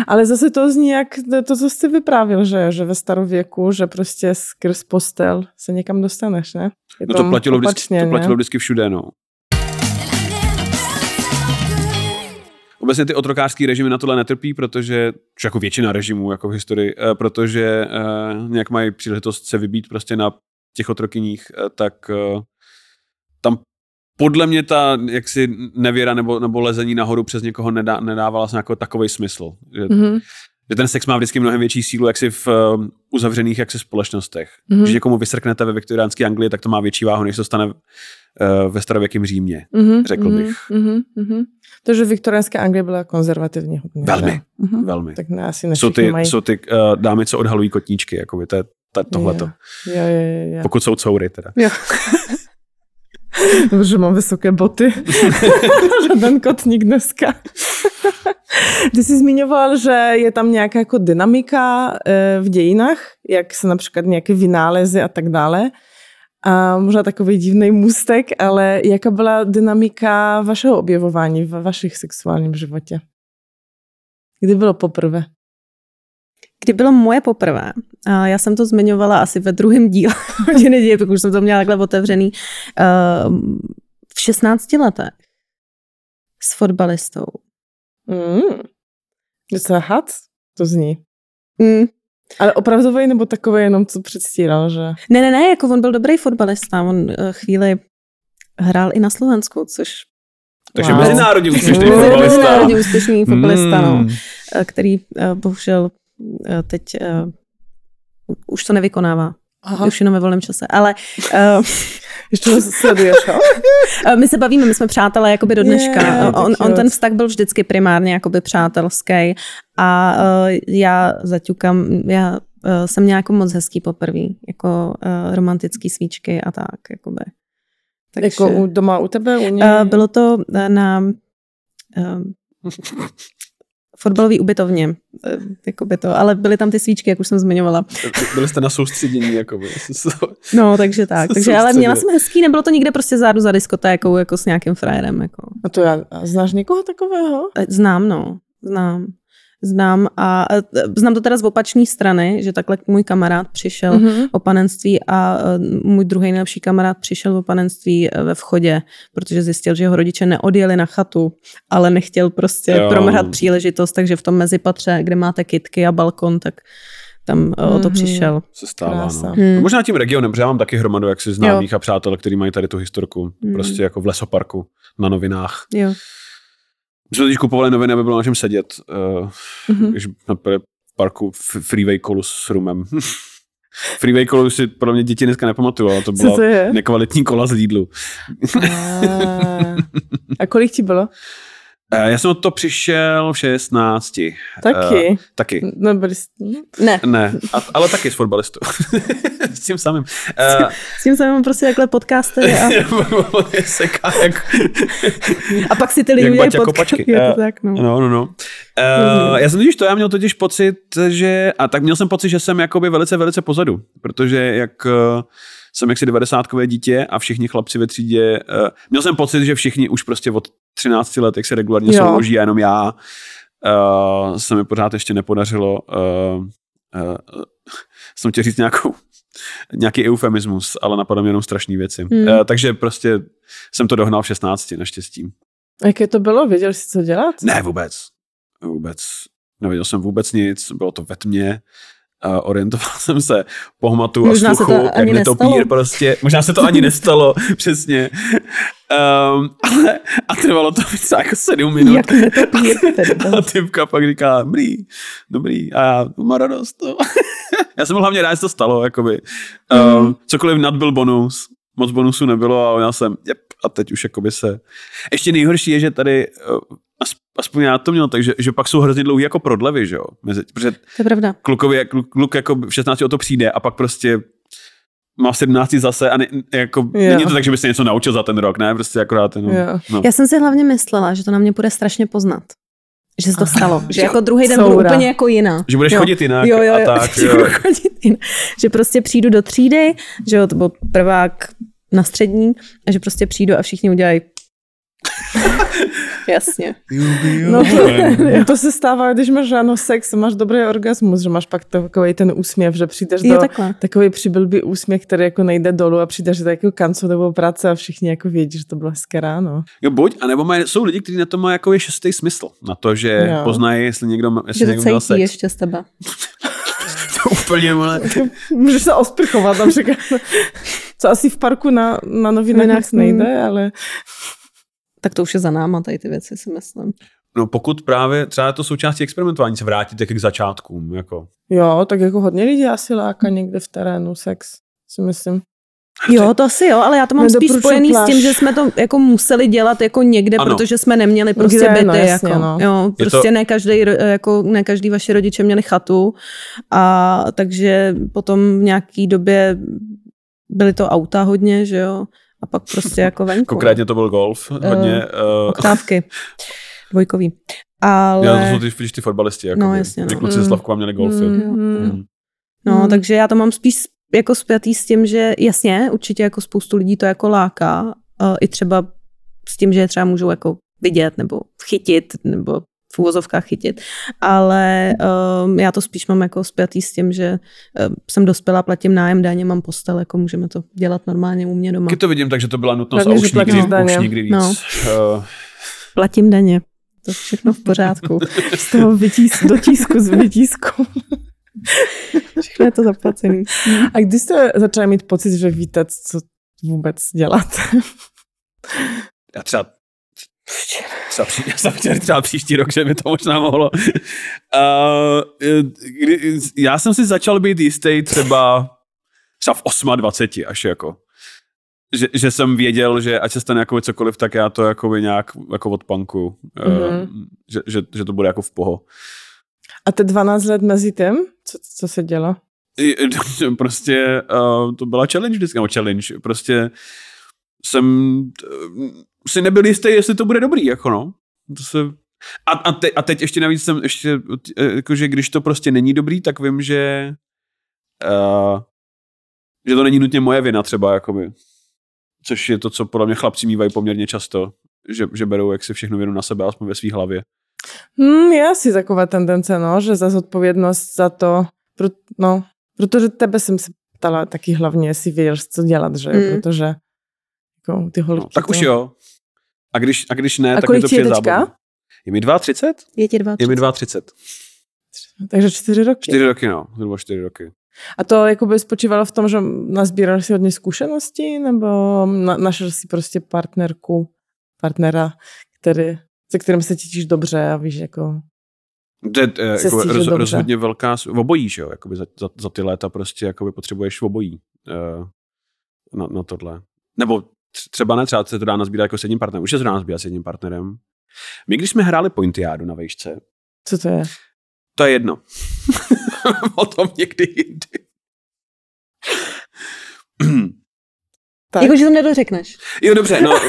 Ale zase to zní jak to, to, co jste vyprávil, že, že ve starověku, že prostě skrz postel se někam dostaneš, ne? Je No to platilo, vždycky, opačně, to ne? platilo vždycky všude, no. Obecně ty otrokářský režimy na tohle netrpí, protože, jako většina režimů jako v historii, eh, protože eh, nějak mají příležitost se vybít prostě na těch otrokyních, eh, tak tam podle mě ta jaksi nevěra nebo, nebo lezení nahoru přes někoho nedá, nedávala jako takový smysl. Že, Mhm. Že ten sex má vždycky mnohem větší sílu, jak si v uh, uzavřených jaksi společnostech. Mhm. Mm-hmm. Když někomu vysrknete ve viktoriánské Anglii, tak to má větší váhu, než to stane uh, ve starověkém Římě, Mhm, řekl mhm, bych. Mhm, mhm. To, že viktoriánská Anglie byla konzervativně hodně. Velmi? Mhm. Velmi. Tak ne, asi Jsou ty, mají. jsou ty uh, dámy, co odhalují kotníčky, jakoby, to je to, tohleto. Jo, jo, jo, jo. Pokud jsou coury teda. Jo. Dobře, že mám vysoké boty. Žaden kotník dneska. Ty jsi zmiňoval, že je tam nějaká jako dynamika eh, v dějinách, jak se například nějaké vynálezy a tak dále. A možná takový divný můstek, ale jaká byla dynamika vašeho objevování v vašich sexuálním životě? Kdy bylo poprvé? Kdy bylo moje poprvé, já jsem to zmiňovala asi ve druhém díle hodiny děje, už jsem to měla takhle otevřený, uh, v 16 letech s fotbalistou. Mm. Docela had? To zní. Mm. Ale opravdový nebo takový jenom, co předstíral, že... Ne, ne, ne, jako on byl dobrý fotbalista, on uh, chvíli hrál i na Slovensku, což Takže Wow. mezinárodně úspěšný fotbalista. mezinárodně úspěšný fotbalista, no, Mm. eh, který uh, bohužel teď už to nevykonává. Aha. Už jenom ve volném čase. Ale uh, Ještě to sleduješ? Uh, My se bavíme, my jsme přátelé jakoby do dneška. Je, Yeah, on, on ten vztah byl vždycky primárně jakoby přátelský a uh, já zaťukám, já uh, jsem měla jako moc hezký poprvý, jako uh, romantický svíčky a tak, jakoby. Takže, Jako u, doma u tebe, u něj? uh, bylo to na uh, fotbalový ubytovně, uh, jakoby to, ale byly tam ty svíčky, jak už jsem zmiňovala. Byli jste na soustředění, jakoby. No, takže tak. Takže, ale měla jsem hezký, nebylo to nikde prostě zádu za diskotékou, jako s nějakým frajerem, jako. A to já, a znáš někoho takového? Eh, Znám, no. Znám. Znám a znám to teda z opačné strany, že takhle můj kamarád přišel mm-hmm. Mhm. o panenství a můj druhý nejlepší kamarád přišel o panenství eh, ve vchodě, protože zjistil, že jeho rodiče neodjeli na chatu, ale nechtěl prostě Jo. jo. promrhat příležitost, takže v tom mezipatře, kde máte kitky a balkon, tak tam eh, o to Mhm. přišel. Se stává, Krása. no. Hmm. no. Možná tím regionem, protože já mám taky hromadu jaksi známých a přátel, kteří mají tady tu historku. Hmm. Prostě jako v lesoparku, na novinách. Jo. My jsme totiž kupovali noviny, aby bylo na čem sedět. Uh, Mhm. když například v parku Freeway kolu s rumem. Freeway kolu si podle mě děti dneska nepamatují, ale to byla to je? nekvalitní kola z Lidlu. A, a kolik ti bylo? Uh, já jsem od to přišel v 16. Taky. Uh, taky. Byli jste... Ne, Ne, a, ale taky s fotbalistou. s tím samým. Uh, s tím mám prostě takhle podcasty a, seká jak, a pak si ty lidi udělají Baťa podca- Kopačky. Je Eh, to tak, no. No, no, no. Uh, já jsem totiž to, já měl totiž pocit, že, a tak měl jsem pocit, že jsem jakoby velice, velice pozadu, protože jak uh, jsem jaksi 90 dítě a všichni chlapci ve třídě, uh, měl jsem pocit, že všichni už prostě od 13 let, jak se regulárně Jo. souloží a jenom já, uh, se mi pořád ještě nepodařilo, uh, uh, jsem chtěl říct nějakou, nějaký eufemismus, ale napadá mě jenom strašné věci. Hmm. Uh, takže prostě jsem to dohnal v 16, naštěstí. Jaké to bylo? Věděl jsi, co dělat? Ne, vůbec. Vůbec. Nevěděl jsem vůbec nic, bylo to ve tmě. Uh, orientoval jsem se po hmatu a Možná se to sluchu, jak netopír prostě. Možná se to ani nestalo, přesně. Um, ale, a trvalo to víc jako sedm minut. Jak netopír tedy. A typka pak říká, dobrý, dobrý, a já mám radost. No. já jsem byl hlavně rád, že to stalo, jakoby. Um, Mhm. Cokoliv nad byl bonus, moc bonusu nebylo a já jsem, jep, a teď už jakoby se... Ještě nejhorší je, že tady, as- aspoň já to měl, takže že pak jsou hrozně dlouhý jako prodlevy, že jo? Mezi, protože To je pravda. klukovi, kluk, kluk jako v 16 o to přijde a pak prostě má v 17 zase a ne, jako, Jo. není to tak, že by se něco naučil za ten rok, ne? Prostě akorát jenom, Jo. no. Já jsem si hlavně myslela, že to na mě bude strašně poznat. Že se to stalo. Že jako druhý den budu úplně jako jiná. Že budeš Jo. chodit jinak jo, jo, a jo. tak. Že Jo. chodit jinak. Že prostě přijdu do třídy, že jo, to byl prvák na střední, a že prostě přijdu a všichni udělají Jasně. No to, to se stává, když máš ráno sex, máš dobrý orgasmus, že máš pak takový ten úsměv, že přijdeš Je do takhle. takový přiblbý úsměv, který jako nejde dolů a přijdeš do takového kancu nebo práce a všichni jako vědí, že to bylo hezké ráno. Jo, buď, anebo mají, jsou lidi, kteří na to mají jako šestý smysl. Na to, že Jo. poznají, jestli někdo, jestli Že to někdo měl sex. ještě z tebe. To úplně, vole. Můžeš se osprchovat například. Co asi v parku na, na novinách nejde, ale Tak to už je za náma, tady ty věci si myslím. no pokud právě třeba je to součástí experimentování se vrátit k začátkům, jako. Jo, tak jako hodně lidí asi láká někde v terénu sex, si myslím. Jo, to asi jo, ale já to mám spíš spojený pláž. s tím, že jsme to jako museli dělat jako někde, Ano. protože jsme neměli prostě Kde, byty. no, jasně, jako, no. jo, prostě to- ne každý, jako ne každý vaši rodiče měli chatu a takže potom v nějaký době byly to auta hodně, že jo, a pak prostě jako venku. Konkrétně to byl golf, hodně. Uh, Oktávky. Dvojkový. Ale... já, to jsou ty, vidíš, ty fotbalisti, jako No, jasně, no. Ty kluci Mm. Slavkova měli golfy. Mm, mm. Mm. No, Hmm. takže já to mám spíš jako spjatý s tím, že jasně, určitě jako spoustu lidí to jako láká, uh, i třeba s tím, že je třeba můžou jako vidět nebo chytit, nebo v úvozovkách chytit, ale um, já to spíš mám jako spjatý s tím, že um, jsem dospěla, platím nájem, daně, mám postel, jako můžeme to dělat normálně u mě doma. Taky to vidím, takže to byla nutnost a Hlavně, že už nikdy, platíš daně. už nikdy víc. No. Uh, Platím daně. To je všechno v pořádku. Z toho vytísk, do tísku, z vytísku. Všechno je to zaplacený. A kdy jste začali mít pocit, že víte, co vůbec dělat? já třeba třeba, jsem chtěl třeba příští rok, že by to možná mohlo. Uh, kdy, já jsem si začal být jistý třeba, třeba v 28 až jako. Že, že jsem věděl, že ať se stane jako cokoliv, tak já to jako nějak jako odpankuju. Uh, Mhm. že, že, že, to bude jako v poho. A ty 12 let mezi tím, co, co se dělo? Prostě uh, to byla challenge vždycky, nebo challenge, prostě jsem uh, si nebyl jistý, jestli to bude dobrý, jako no. To se, a, a, te, a teď ještě navíc jsem ještě, eh, jakože když to prostě není dobrý, tak vím, že uh, že to není nutně moje vina třeba, jakoby. Což je to, co podle mě chlapci mývají poměrně často, že, že berou jak si všechno vinu na sebe, aspoň ve své hlavě. Hmm, je asi taková tendence, no, že za zodpovědnost za to, pro, no, protože tebe jsem se ptala taky hlavně, jestli věděl, co dělat, že jo, Mm. protože jako ty holky... No, tak už jo. A když, a když ne, A tak je to ti je přijde teďka? zábavný. Je mi 32? Je ti dva, Je mi 32. Takže čtyři roky. Čtyři roky, no. Zhruba čtyři roky. A to jakoby spočívalo v tom, že nazbíral si hodně zkušeností, nebo na, našel si prostě partnerku, partnera, který, se kterým se cítíš dobře a víš, jako... To je eh, Se jako roz, dobře. rozhodně velká, obojí, že jo, jakoby za, za, za ty léta prostě jakoby potřebuješ obojí uh, na, na tohle. Nebo třeba ne, třeba se to dá nazbírat jako s jedním partnerem. Už se to dá nazbírat s jedním partnerem. My, když jsme hráli Pointiádu na vejšce, Co to je? to je jedno. o tom někdy jindy. Tak. Jakože to nedořekneš. Jo, dobře, no.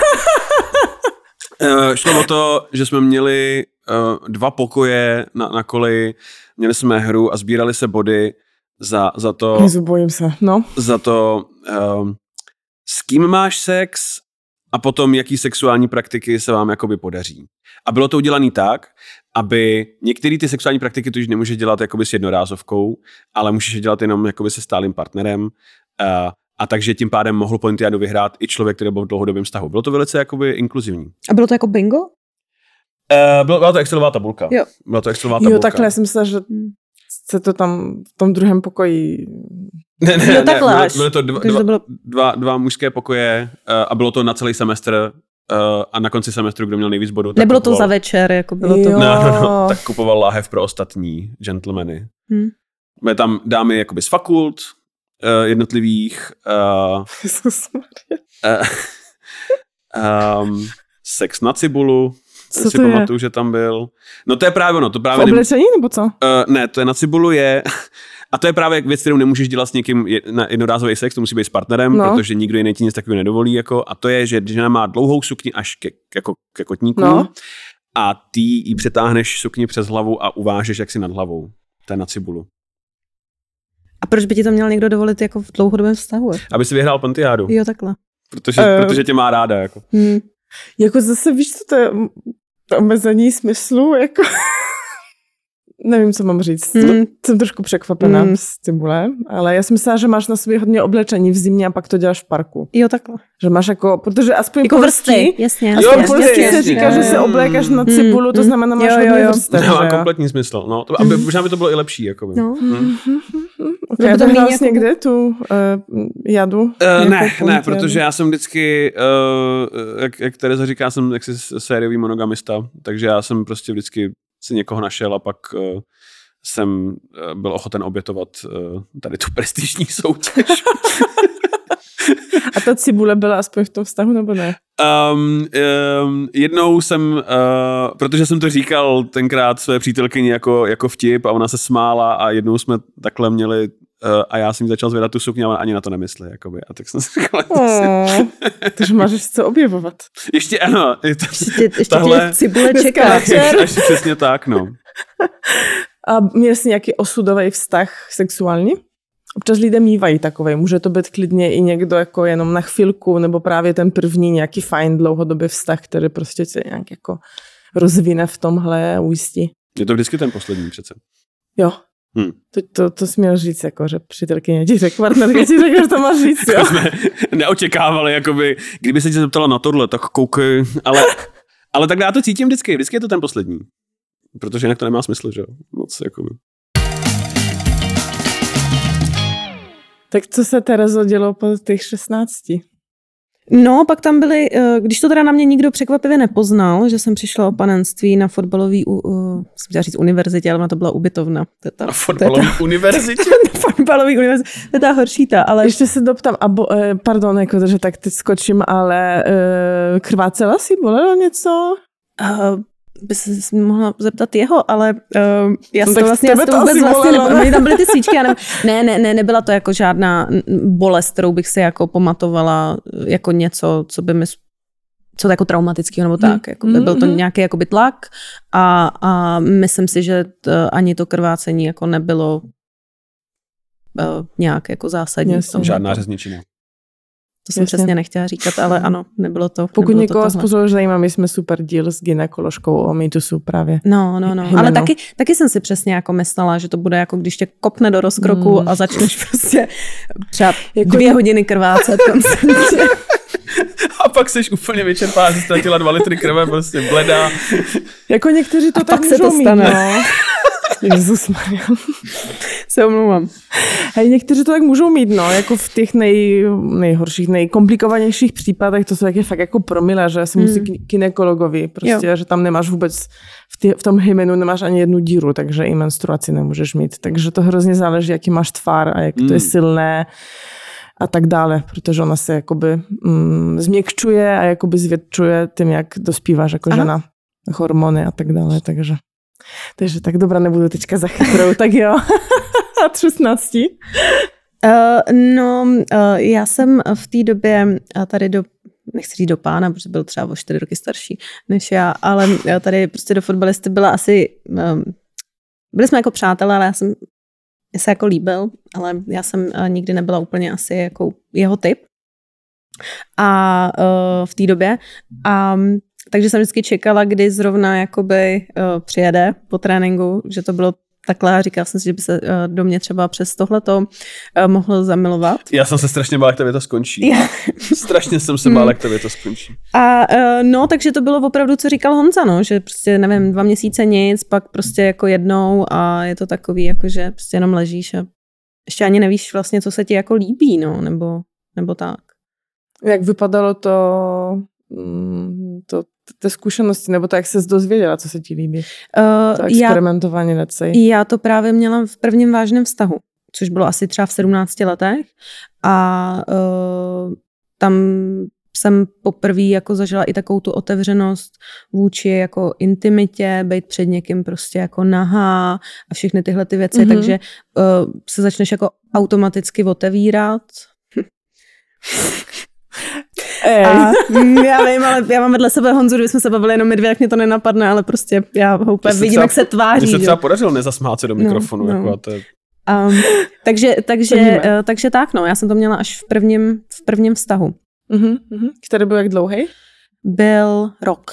Eh, šlo o to, že jsme měli uh, dva pokoje na, na koleji, měli jsme hru a sbírali se body za, za to, Jezu, bojím se. No. za to um, s kým máš sex a potom jaký sexuální praktiky se vám jakoby podaří. A bylo to udělané tak, aby některé ty sexuální praktiky tu už nemůžeš dělat jakoby s jednorázovkou, ale můžeš je dělat jenom jakoby se stálým partnerem. Uh, a takže tím pádem mohl Pointiadu vyhrát i člověk, který byl v dlouhodobém vztahu. Bylo to velice jakoby inkluzivní. A bylo to jako bingo? Uh, byla, byla to Excelová tabulka. Jo. Byla to Excelová tabulka. Jo, takhle, já jsem myslela, že. Se to tam v tom druhém pokoji... Ne, ne, Jo, ne, takhle byly, až. byly to dva, dva, to bylo... dva, dva mužské pokoje uh, a bylo to na celý semestr uh, a na konci semestru, kdo měl nejvíc bodů, Nebylo to kupoval, za večer, jako bylo to... Jo. No, no, no, tak kupoval láhev pro ostatní gentlemany. Hm. Byly tam dámy jakoby z fakult uh, jednotlivých, uh, uh, um, sex na cibulu, Co si to je? pamatuju, že tam byl. No to je právě ono, to V právě... nem- oblečení nebo co? Uh, ne, to je na cibulu je, a to je právě věc, kterou nemůžeš dělat s někým je- na jednorázový sex, to musí být s partnerem, No. protože nikdo jiný ti nic takového nedovolí, jako, a to je, že žena má dlouhou sukni až ke, jako, ke kotníku No. a ty ji přetáhneš sukni přes hlavu a uvážeš jak si nad hlavou. To je na cibulu. A proč by ti to měl někdo dovolit jako v dlouhodobém vztahu? Aby si vyhrál Pontiádu, Jo, takhle. protože, Eh. protože tě má ráda. Jako. Hm. Jako zase víš, co to je omezení smyslu, jako... Nevím, co mám říct. Hmm. Jsem trošku překvapená Hmm. s cibule, ale já jsem myslela, že máš na sobě hodně oblečení v zimě a pak to děláš v parku. Jo, takhle. Že máš jako, protože aspoň Jako polský, vrstvy, jasně. Jo, jasně, polský jasně, se říká, že se jasně. oblékáš na Hmm, cibulu, to hmm. znamená, máš Jo, jo, hodně jo. vrstev. To má kompletní smysl. No, to, aby, možná by to bylo i lepší. Jako by. No. Ok, Bylo by a to hrál jako- jsi někde tu uh, jadu? Uh, ne, ne, jadu? protože já jsem vždycky, uh, jak, jak Tereza říká, jsem jaksi sériový monogamista, takže já jsem prostě vždycky si někoho našel a pak uh, jsem uh, byl ochoten obětovat uh, tady tu prestižní soutěž. A ta cibule byla aspoň v tom vztahu, nebo ne? Um, um, jednou jsem, uh, protože jsem to říkal tenkrát své přítelkyni jako, jako vtip a ona se smála a jednou jsme takhle měli uh, a já jsem jí začal zvedat tu sukni a ona ani na to nemyslí. Jakoby. A tak jsem si říkal, si... Takže máš co objevovat. ještě ano. Je to, Ještě, ještě Tahle- tě cibule čeká. ještě přesně tak, no. A měl jsi nějaký osudový vztah sexuální? Občas lidé mývají takový. Může to být klidně i někdo jako jenom na chvilku, nebo právě ten první nějaký fajn dlouhodobý vztah, který prostě se nějak jako rozvine v tomhle a ujistí. Je to vždycky ten poslední přece. Jo. Hmm. To, to, to jsi měl říct, jako, že přítelkyně ti řekl, partnerka ti řekl, že to máš říct, jo. To jsme neočekávali, jakoby, kdyby se tě zeptala na tohle, tak koukej, ale, ale tak já to cítím vždycky, vždycky je to ten poslední. Protože jinak to nemá smysl, že jo, moc, jakoby. Tak co se Terezo dělo po těch 16? No, pak tam byly, eh, když to teda na mě nikdo překvapivě nepoznal, že jsem přišla o panenství na fotbalový, uh, jsem chtěla říct univerzitě, ale ona to byla ubytovna. To ta, Na fotbalové univerzitě. na fotbalový univerzitě, to je ta horší ta, ale Ještě se doptám, a bo, eh, pardon, jako, že tak teď skočím, ale eh, krvácela si, bolelo něco? uh, by se mohla zeptat jeho, ale uh, já No jsem tak to vlastně, já to vůbec vlastně, bolelo, ne, ne? ne, tam byly ty svíčky, já nevím, ne, ne, ne, nebyla to jako žádná mm, bolest, kterou bych si jako pamatovala eh, jako něco, co by mi co jako traumatického nebo tak. Hmm. Jako by byl to Mhm. nějaký jakoby tlak a, a myslím si, že t, ani to krvácení jako nebylo uh, nějak jako zásadní. Žádná řezničina. To jsem Jasně. přesně nechtěla říkat, ale ano, nebylo to. Pokud nebylo někoho to z tohle. posluchačů zajímá, my jsme super díl s gynekoložkou o mýtusu právě. No, no, no. Hymeno. Ale taky, taky jsem si přesně jako myslela, že to bude jako když tě kopne do rozkroku Mm. a začneš prostě třeba Jako dvě to- hodiny krvácet. A pak jsi úplně vyčerpá, jsi ztratila dva litry krve, prostě bledá. Jako někteří to A tak pak se můžou to mít, stane. no. Jezus Maria. se omlouvám. Hej, někteří to tak můžou mít, no, jako v těch nej, nejhorších, nejkomplikovanějších případech, to jsou taky fakt jako promile, že asi musí Mm. k kinekologovi, prostě, že tam nemáš vůbec, v, tě, v tom hymenu nemáš ani jednu díru, takže i menstruaci nemůžeš mít. Takže to hrozně záleží, jaký máš tvar a jak to je Mm. silné a tak dále, protože ona se jakoby mm, změkčuje a jakoby zvětšuje tím, jak dospíváš jako Aha. žena, hormony a tak dále, takže takže tak dobrá, nebudu teďka za chytrou, tak jo. A 16. Uh, no, uh, já jsem v té době uh, tady do nechci říct do pána, protože byl třeba o čtyři roky starší než já, ale já tady prostě do fotbalisty byla asi, um, byli jsme jako přátelé, ale já jsem mě se jako líbil, ale já jsem uh, nikdy nebyla úplně asi jako jeho typ. A uh, v té době. A um, takže jsem vždycky čekala, kdy zrovna jakoby uh, přijede po tréninku, že to bylo takhle a říkala jsem si, že by se uh, do mě třeba přes tohleto uh, mohl zamilovat. Já jsem se strašně bál, jak to to skončí. Já- Strašně jsem se bál, jak to to skončí. A uh, no, takže to bylo opravdu, co říkal Honza, no, že prostě, nevím, dva měsíce nic, pak prostě jako jednou a je to takový, jako že prostě jenom ležíš a ještě ani nevíš vlastně, co se ti jako líbí, no, nebo, nebo tak. Jak vypadalo to, mm, to té zkušenosti, nebo to, jak se dozvěděla, co se ti líbí? To Uh, já, experimentování, let's say. já to právě měla v prvním vážném vztahu, což bylo asi třeba v 17 letech a uh, tam jsem poprvé jako zažila i takovou tu otevřenost vůči jako intimitě, být před někým prostě jako nahá a všechny tyhle ty věci, Mhm. mm-hmm. takže uh, se začneš jako automaticky otevírat. Ej, A mm, já vím, ale já mám vedle sebe Honzu, kdybychom se bavili jenom my dvě, jak mě to nenapadne, ale prostě já ho úplně vidím, třeba- jak se tváří. Mně se že? třeba podařilo nezasmát se do No, mikrofonu. no. Jako, a to je, Um, takže, takže, uh, takže tak, no, já jsem to měla až v prvním, v prvním vztahu. mhm, mhm. Který byl jak dlouhý? Byl rok.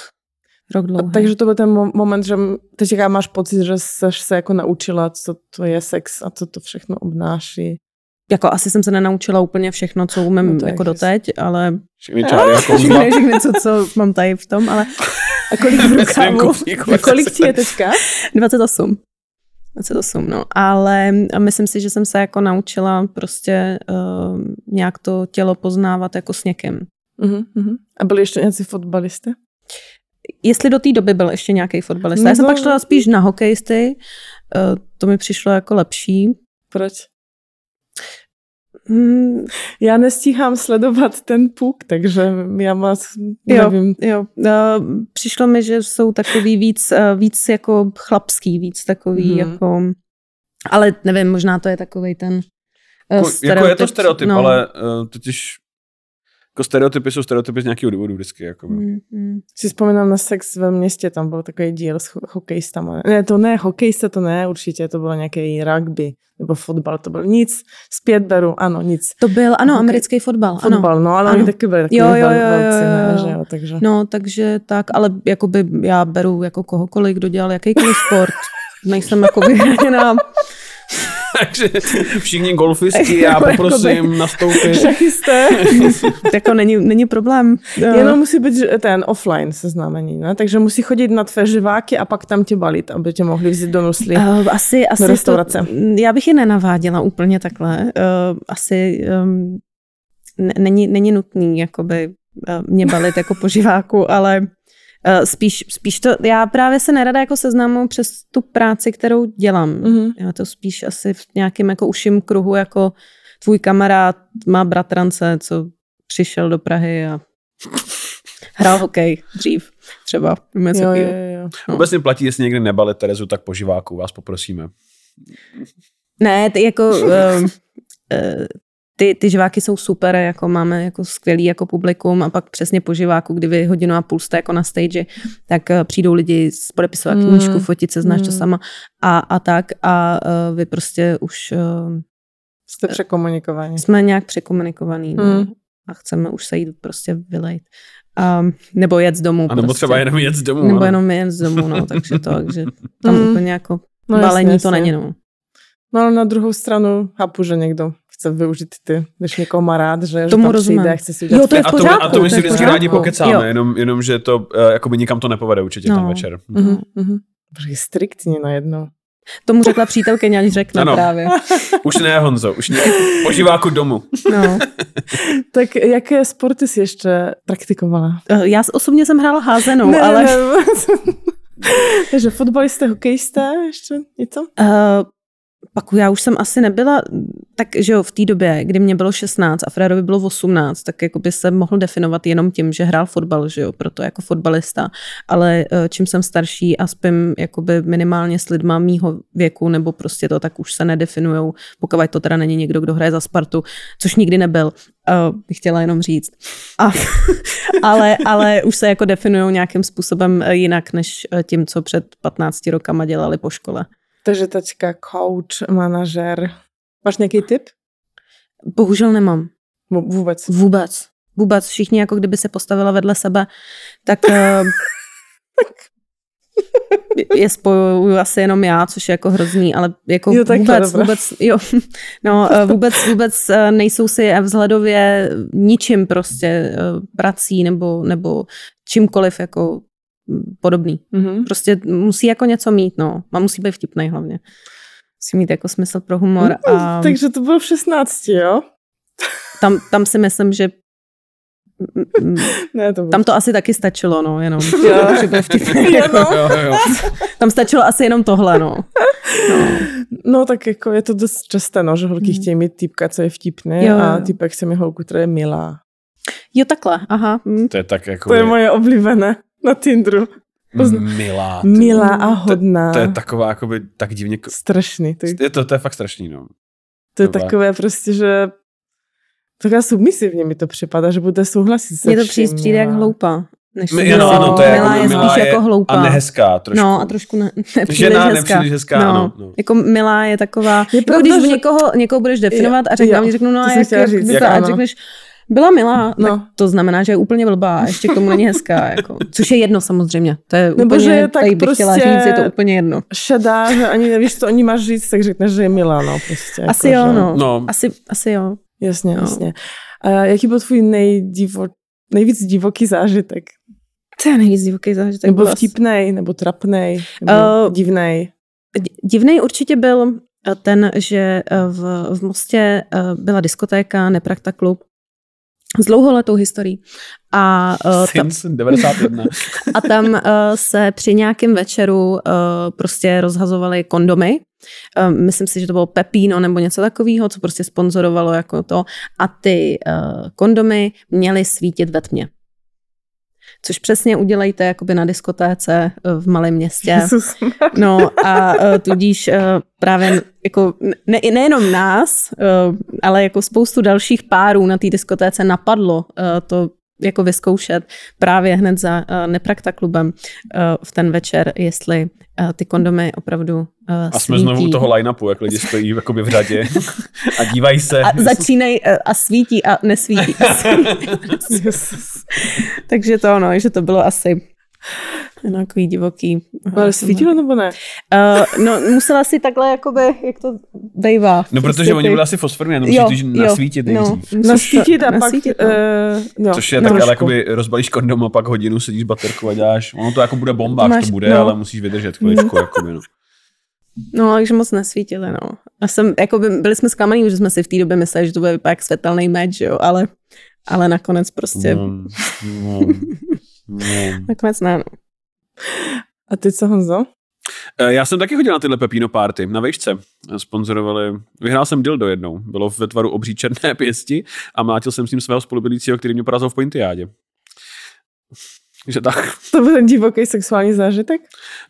Rok A dlouhý. takže to byl ten mo- moment, že teď máš pocit, že jsi se jako naučila, co to je sex a co to všechno obnáší. Jako asi jsem se nenaučila úplně všechno, co umím No no je jako doteď, ale všechny čáry jako všechny, všechny co, co mám tady v tom, ale A kolik v rukávu? kolik ti je teďka? 28. 28, no. Ale myslím si, že jsem se jako naučila prostě uh, nějak to tělo poznávat jako s někým. Uh-huh, uh-huh. A byli ještě nějací fotbalisté? Jestli do té doby byl ještě nějaký fotbalista. No, Já jsem pak šla spíš na hokejisty, uh, to mi přišlo jako lepší. Proč? Hmm, já nestíhám sledovat ten puk, takže já moc nevím. Jo, jo. Přišlo mi, že jsou takový víc, víc jako chlapský, víc takový hmm. jako, ale nevím, možná to je takový ten jako, jako je to stereotyp, no. ale uh, totiž jako stereotypy jsou stereotypy z nějakého důvodu vždycky. Jako. Mm, mm. Si vzpomínám na sex ve městě, tam byl takový díl s hokejistama. Ne, to ne, hokejista to ne, určitě to bylo nějaký rugby nebo fotbal, to byl nic, zpět beru, ano, nic. To byl, ano, Hokej. americký fotbal, Fotbal, ano. no, ale ano. oni taky byli takový jo, jo, jo, ne, jo. že jo, takže. No, takže tak, ale jakoby já beru jako kohokoliv, kdo dělal jakýkoliv sport. Nejsem jako vyhraněná takže všichni golfisti, já poprosím nastoupit. Šachisté. jako není, není problém. Jenom musí být ten offline seznámení, ne? takže musí chodit na tvé živáky a pak tam tě balit, aby tě mohli vzít do nusly uh, asi, asi do restaurace. To, já bych je nenaváděla úplně takhle. Uh, asi um, není, není nutný jakoby, uh, mě balit jako po živáku, ale spíš, spíš to, já právě se nerada jako seznámu přes tu práci, kterou dělám. Mm-hmm. Já to spíš asi v nějakém jako uším kruhu, jako tvůj kamarád má bratrance, co přišel do Prahy a hrál hokej dřív třeba. Jo, jo, jo. No. Obecně platí, jestli někdy nebali Terezu, tak po živáku vás poprosíme. Ne, ty jako uh, ty, ty živáky jsou super, jako máme jako skvělý jako publikum a pak přesně po živáku, kdy vy hodinu a půl jste jako na stage, tak uh, přijdou lidi podepisovat mm. knížku, fotit se, znáš mm. to sama a, a tak a uh, vy prostě už uh, jste překomunikovaní. Jsme nějak překomunikovaní no, mm. a chceme už se jít prostě vylejt. Um, nebo jet z domu. A nebo prostě. třeba jenom jet z domu. Nebo no. jenom jet z domu, no, takže to, takže tam mm. úplně jako no, balení jasně, to jasně. není, no. No ale na druhou stranu chápu, že někdo chce využít ty, když někoho má rád, že, Tomu že tam rozumím. přijde a chce si udělat. Jo, to je v pořádku, a to, a to my si vždycky rádi pokecáme, jo. jenom, jenom, že to uh, jakoby nikam to nepovede určitě no. ten večer. Mm-hmm. Mm-hmm. Striktně najednou. Tomu řekla přítelkyně, ať řekne ano. právě. Už ne, Honzo, už ne. Poživáku domu. No. tak jaké sporty jsi ještě praktikovala? Já osobně jsem hrála házenou, ne, ale... Ne, ne. Takže fotbalisté, hokejisté, ještě něco? Uh, pak já už jsem asi nebyla, tak že jo, v té době, kdy mě bylo 16 a Fredovi bylo 18, tak jako by se mohl definovat jenom tím, že hrál fotbal, že jo, proto jako fotbalista, ale eh, čím jsem starší a spím jakoby minimálně s lidma mýho věku, nebo prostě to, tak už se nedefinujou, pokud to teda není někdo, kdo hraje za Spartu, což nikdy nebyl, uh, bych chtěla jenom říct. A, ale, ale už se jako definují nějakým způsobem jinak, než tím, co před 15 rokama dělali po škole. Takže teďka coach, manažer. Máš nějaký tip? Bohužel nemám. Vůbec? Vůbec. Vůbec. Všichni jako kdyby se postavila vedle sebe, tak uh, je spojuju asi jenom já, což je jako hrozný, ale jako jo, vůbec, dobré. vůbec, jo, no, vůbec, vůbec nejsou si vzhledově ničím prostě prací nebo, nebo čímkoliv jako podobný. Mm-hmm. Prostě musí jako něco mít, no. A musí být vtipný hlavně. Musí mít jako smysl pro humor. No, a... Takže to bylo v 16, jo? Tam, tam si myslím, že ne, to Tam to asi taky stačilo, no, jenom. Jo, že byl vtipný. Jako. jo, jo. Tam stačilo asi jenom tohle, no. no. No tak jako je to dost časté, no, že holky mm. chtějí mít typka, co je vtipný jo, a typek chce mít holku, která je milá. Jo, takhle, aha. Mm. To je tak jako... To je moje oblíbené na Tinderu. Pozna... Milá. Milá a hodná. To, to je taková jakoby tak divně... Strašný. To je, to, to je fakt strašný, no. To je takové prostě, že taková submisivně mi to připadá, že bude souhlasit se Mně to přijde, přijde jak hloupá. Než My, ano, ano, to je milá jako, je spíš je jako hloupá. A nehezká trošku. No a trošku ne, nepříliš Žena hezká. nepříliš hezká, no, ano. No. Jako milá je taková, je jako pravda, když že... někoho, někoho budeš definovat a řeknu, řeknu, no a jak, jak, říct, jak, jak a řekneš, byla milá, no. tak to znamená, že je úplně blbá a ještě k tomu není hezká. Jako. Což je jedno samozřejmě. To je Nebo úplně, že je tak bych prostě chtěla říct, je to úplně jedno. Šedá, že ani nevíš, co oni máš říct, tak řekneš, že je milá. No, prostě, asi jako, jo, že... no. no. Asi, asi jo. Jasně, no. jasně. A jaký byl tvůj nejdivo, nejvíc divoký zážitek? To je nejvíc divoký zážitek. Nebo vtipnej, nebo trapnej, nebo uh, divnej? Divný určitě byl eh, ten, že eh, v, v Mostě byla diskotéka Neprakta klub s dlouholetou historií. A, uh, tam, Since 91. a tam uh, se při nějakém večeru uh, prostě rozhazovaly kondomy. Uh, myslím si, že to bylo Pepino nebo něco takového, co prostě sponzorovalo jako to. A ty uh, kondomy měly svítit ve tmě. Což přesně udělejte jakoby na diskotéce uh, v malém městě. No a uh, tudíž uh, právě jako ne, nejenom nás, ale jako spoustu dalších párů na té diskotéce napadlo to jako vyzkoušet právě hned za uh, Neprakta klubem uh, v ten večer, jestli uh, ty kondomy opravdu uh, A jsme znovu u toho line-upu, jak lidi stojí jakoby v řadě a dívají se. a začínají uh, a svítí a nesvítí. A svítí. Takže to ono, že to bylo asi takový divoký. Ale svítilo nebo ne? Uh, no, musela si takhle, jakoby, jak to bejvá. No, protože Prostě oni ty- byli asi fosforní, no Jo, musíš jo, nasvítit nejdřív. no, Nasvítit a pak... nasvítit, no. Uh, no, Což je no, tak, ale jakoby rozbalíš kondom a pak hodinu sedíš s baterkou a děláš. Ono to jako bude bomba, Máš- to bude, no. ale musíš vydržet chviličku. jakoby, no. No, takže moc nesvítili, no. A jsem, jako by, byli jsme zklamaní, že jsme si v té době mysleli, že to bude vypadat jak světelný meč, jo, ale, ale nakonec prostě, No, no, no. nakonec ne, no. A ty co, Honzo? Eh, Já jsem taky chodil na tyhle Pepino party na vejšce. Sponzorovali, vyhrál jsem dildo jednou. Bylo ve tvaru obří černé pěsti a mlátil jsem s ním svého spolubydlícího, který mě porazil v pointiádě. Takže tak. To byl ten divoký sexuální zážitek?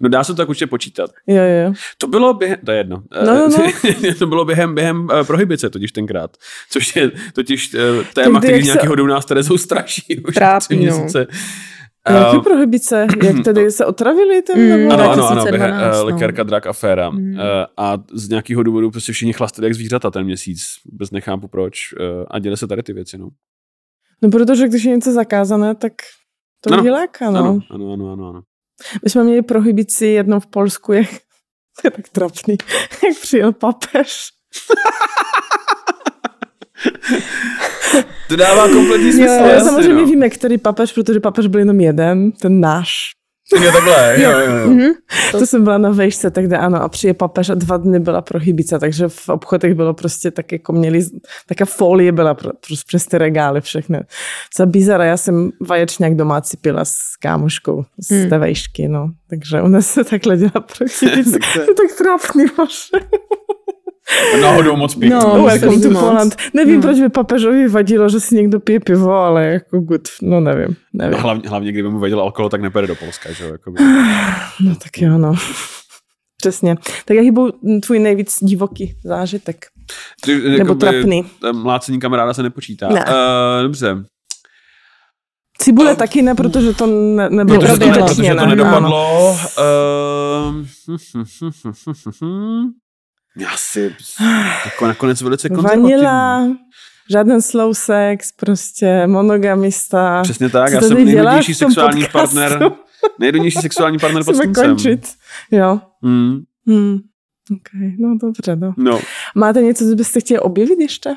No dá se to tak určitě počítat. Jo, jo. To bylo během, to je jedno. No, no, no. to bylo během, během eh, prohibice totiž tenkrát. Což je totiž eh, téma, kdy, který jak se- nějakého jdou nás Terezou straší už Trápí, tři no. Jaký Eh, prohybice? Jak tedy se otravili tam? Mm, nebo? ano, ano, ano, 2012, během, no. uh, likérka drak aféra. Mm. Uh, a z nějakého důvodu prostě všichni chlastali jak zvířata ten měsíc. Vůbec nechápu proč. Uh, a děly se tady ty věci, no. No, protože když je něco zakázané, tak to Ano. lidi láká, no. Ano, ano, ano, ano. ano. My jsme měli prohybici jednou v Polsku, jak, to je tak trapný, jak přijel papež. To dává kompletní smysl. Jo, jasně, samozřejmě no. víme, který papež, protože papež byl jenom jeden, ten náš. Jo, takhle, jo, jo, jo. Mhm. To jsem byla na vejšce, takže ano, a přijel papež a dva dny byla prohybice, takže v obchodech bylo prostě tak, jako měli, taká folie byla pro, pro, přes ty regály všechny. Za bizara, já jsem vaječňák domácí pila s kámoškou z Hmm. té vejšky, no. Takže u nás se takhle dělá prohybice. Tak to je- to tak trapný, bože. Náhodou moc pěkný. No, welcome to moc. Poland. Nevím, No. proč by papežovi vadilo, že si někdo pije pivo, ale jako good, no nevím, nevím. No, hlavně, hlavně, kdyby mu vadil alkohol, tak nepojede do Polska, že jo? jakoby. No tak jo, no. Přesně. Tak jaký byl tvůj nejvíc divoký zážitek? Ty, Nebo jakoby, trapný? Mlácení kamaráda se nepočítá. Ne. Uh, dobře. Cibule Oh. taky ne, protože to ne, nebylo Protože to, ne, protože to ne, nedopadlo. Uh, já si jako nakonec velice konzervativní. Vanila, žádný slow sex, prostě monogamista. Přesně tak, Co já jsem tom sexuální podcastu? partner. Nejdůležitější sexuální partner pod sluncem. končit. Jo. Mm, Hmm. Okay, no dobře, no. no. Máte něco, co byste chtěli objevit ještě?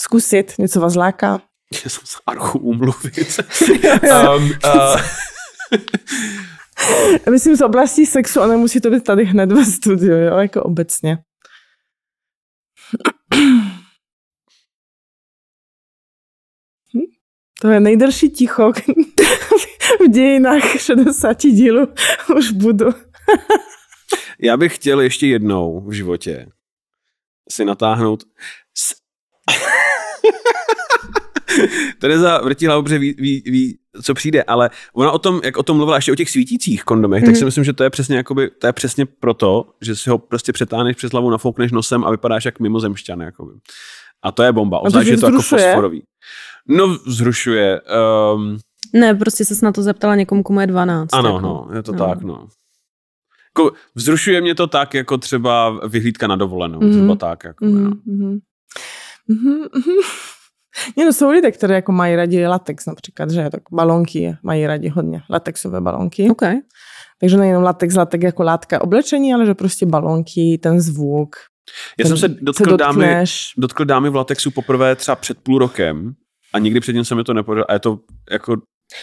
Zkusit, něco vás láká? Já jsem z archu umluvit. Um, uh, Myslím z oblasti sexu a nemusí to být tady hned ve studiu, jo, jako obecně. To je nejdelší ticho v dějinách 60 dílů. Už budu. já bych chtěl ještě jednou v životě si natáhnout s... Tereza vrtí hlavu, ví, ví, ví, co přijde, ale ona o tom, jak o tom mluvila ještě o těch svítících kondomech, mm. tak Mhm. si myslím, že to je přesně jakoby, to je přesně proto, že si ho prostě přetáhneš přes hlavu, nafoukneš nosem a vypadáš jak mimozemšťan. Jakoby. A to je bomba, obzvlášť, tě že je to jako fosforový. No, vzrušuje. Um, Ne, prostě se na to zeptala někomu, komu je 12. ano, jako. no, je to no. tak, no. Jako, vzrušuje mě to tak, jako třeba vyhlídka na dovolenou, Mhm. mm. třeba tak. Jako, mm. Mhm, mhm. Mhm, mhm. Nie, no jsou lidé, které jako mají rádi latex například, že tak balonky mají rádi hodně, latexové balonky. OK. Takže nejenom latex, latex jako látka oblečení, ale že prostě balonky, ten zvuk. Já ten, jsem se dotkl dámy, dotkneš. dotkl dámy v latexu poprvé třeba před půl rokem a nikdy předtím se mi to nepodařilo. A je to jako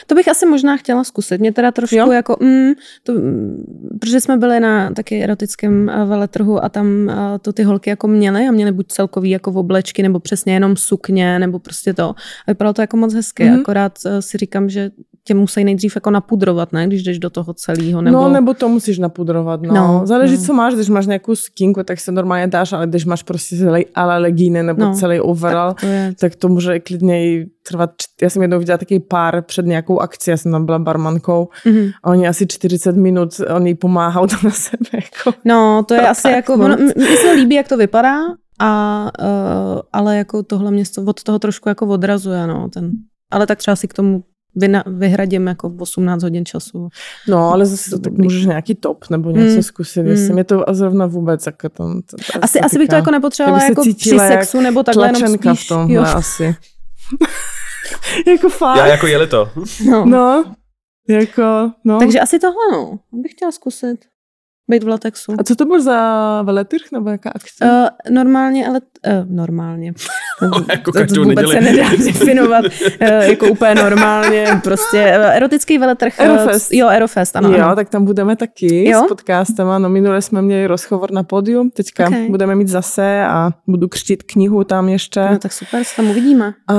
To bych asi možná chtěla zkusit. Mě teda trošku Jo? jako, mm, to, mm, protože jsme byli na taky erotickém eh, veletrhu a tam eh, to ty holky jako měly a měly buď celkový jako v oblečky nebo přesně jenom sukně nebo prostě to. A vypadalo to jako moc hezky, Mhm. mm-hmm. akorát eh, si říkám, že tě musí nejdřív jako napudrovat, ne, když jdeš do toho celého. Nebo... No, nebo to musíš napudrovat, no. No, Záleží, no. co máš, když máš nějakou skinku, tak se normálně dáš, ale když máš prostě celý ale legíny nebo No, celý overall, tak to je, tak to může klidně i trvat. čt- Já jsem jednou viděla taký pár před nějakou akcí, já jsem tam byla barmankou mhm. a oni asi 40 minut, oni pomáhají to na sebe. Jako. No, to je asi jako, moc. ono, mně se líbí, jak to vypadá, a, uh, ale jako tohle mě to- od toho trošku jako odrazuje, no, ten, ale tak třeba si k tomu vyna, vyhradím jako 18 hodin času. No, ale zase to, tak můžeš nějaký top nebo něco Mm. zkusit, jestli Mm. mě to zrovna vůbec jako tam, ta, ta Asi, asi bych to jako nepotřebovala jako při sexu nebo takhle jenom spíš. v tomhle jo, asi. jako fakt? Já jako jeli to. no. No, jako, no. Takže asi tohle, no. Bych chtěla zkusit. Být v latexu. A co to byl za veletrh nebo jaká akce? Uh, normálně, ale uh, normálně. Jako to každou vůbec neděli. se nedá definovat uh, jako úplně normálně. Prostě uh, erotický veletrh. uh, Aerofest. Jo, Aerofest, ano. jo, ano. tak tam budeme taky Jo? s podcastem. No minule jsme měli rozhovor na pódium, teďka Ok. budeme mít zase a budu křtít knihu tam ještě. No tak super, se tam uvidíme. A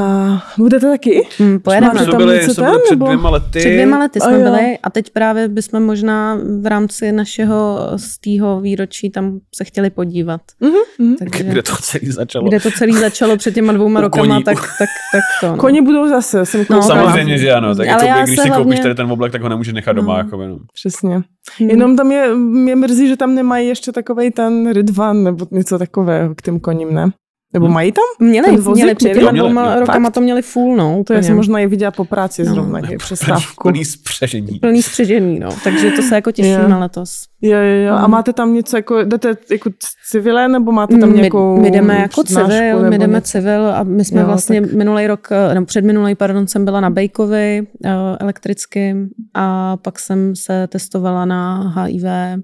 budete taky? Hmm, pojedeme. To tam byli, něco to byli tam, před dvěma lety. Před dvěma lety jsme byli a teď právě bychom možná v rámci našeho z tého výročí tam se chtěli podívat. Mhm, mhm. Takže, Kde to celý začalo. kde to celé začalo před těma dvouma rokama, koní. tak, tak, tak to. No. Koni budou zase, jsem No. Samozřejmě, že ano. Tak Ale jako, já když se si koupíš hlavně- tady ten oblek, tak ho nemůžeš nechat doma. No. Jako, no. Přesně. Hmm. Jenom tam je, mě mrzí, že tam nemají ještě takovej ten Ridvan nebo něco takového k těm koním, ne? Nebo Hmm. mají tam? Měli, vozík měli před těma měli. rokama Fakt? to měli full, no. To já jsem možná i viděla po práci No. zrovna, no, přestávku. Plný spřežení. Plný spřežení, no. Takže to se jako těšíme Jo. letos. Jo, jo, jo. A Mhm. máte tam něco jako, jdete jako civile, nebo máte tam nějakou my, my jdeme jako civil, my nebo jdeme něco? civil a my jsme Jo, vlastně tak- minulý rok, eh, nebo předminulý, pardon, jsem byla na Bejkovi uh, elektrickým a pak jsem se testovala na HIV.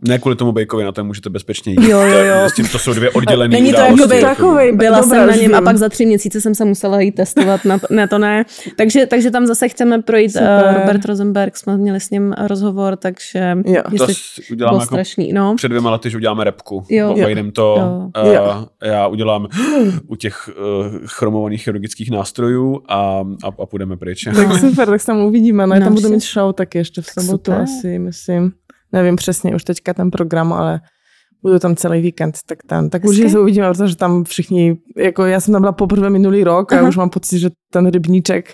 Ne kvůli tomu bejkovi, na tom můžete bezpečně jít. Jo, jo, jo. To, s tím to jsou dvě oddělené Není to jako- takovej- Byla Dobrá, jsem na něm a pak za tři měsíce jsem se musela jít testovat, na, na to ne. Takže, takže tam zase chceme projít. Super. Uh, Robert Rosenberg, jsme měli s ním rozhovor, takže Jo. To jestli bylo uděláme jako strašný. No. před dvěma lety, že uděláme repku. Jo. Obejdem to, Jo. uh, Jo. já udělám u těch uh, chromovaných chirurgických nástrojů a, a, a půjdeme pryč. Tak super, tak se tam uvidíme. No, já No, tam budu mít show taky ještě v sobotu super. asi, myslím. Nevím přesně už teďka ten program, ale budu tam celý víkend, tak tam. Tak Hezky. určitě se uvidíme, protože tam všichni, jako já jsem tam byla poprvé minulý rok a Aha. už mám pocit, že ten rybníček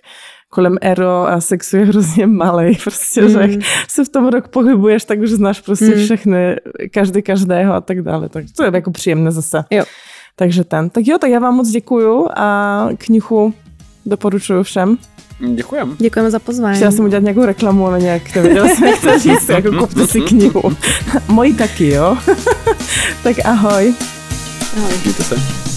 kolem ero a sexu je hrozně malý. Prostě, Mm. že jak se v tom rok pohybuješ, tak už znáš prostě Mm. všechny, každý každého a tak dále. Tak to je jako příjemné zase. Jo. Takže ten. Tak jo, tak já vám moc děkuju a knihu doporučuju všem. Děkujem. Děkujeme za pozvání. Chtěla jsem udělat nějakou reklamu, ale nějak nevěděla jsem, jak to říct, jako kupte si knihu. Moji taky, jo? tak ahoj. Ahoj. Mějte se.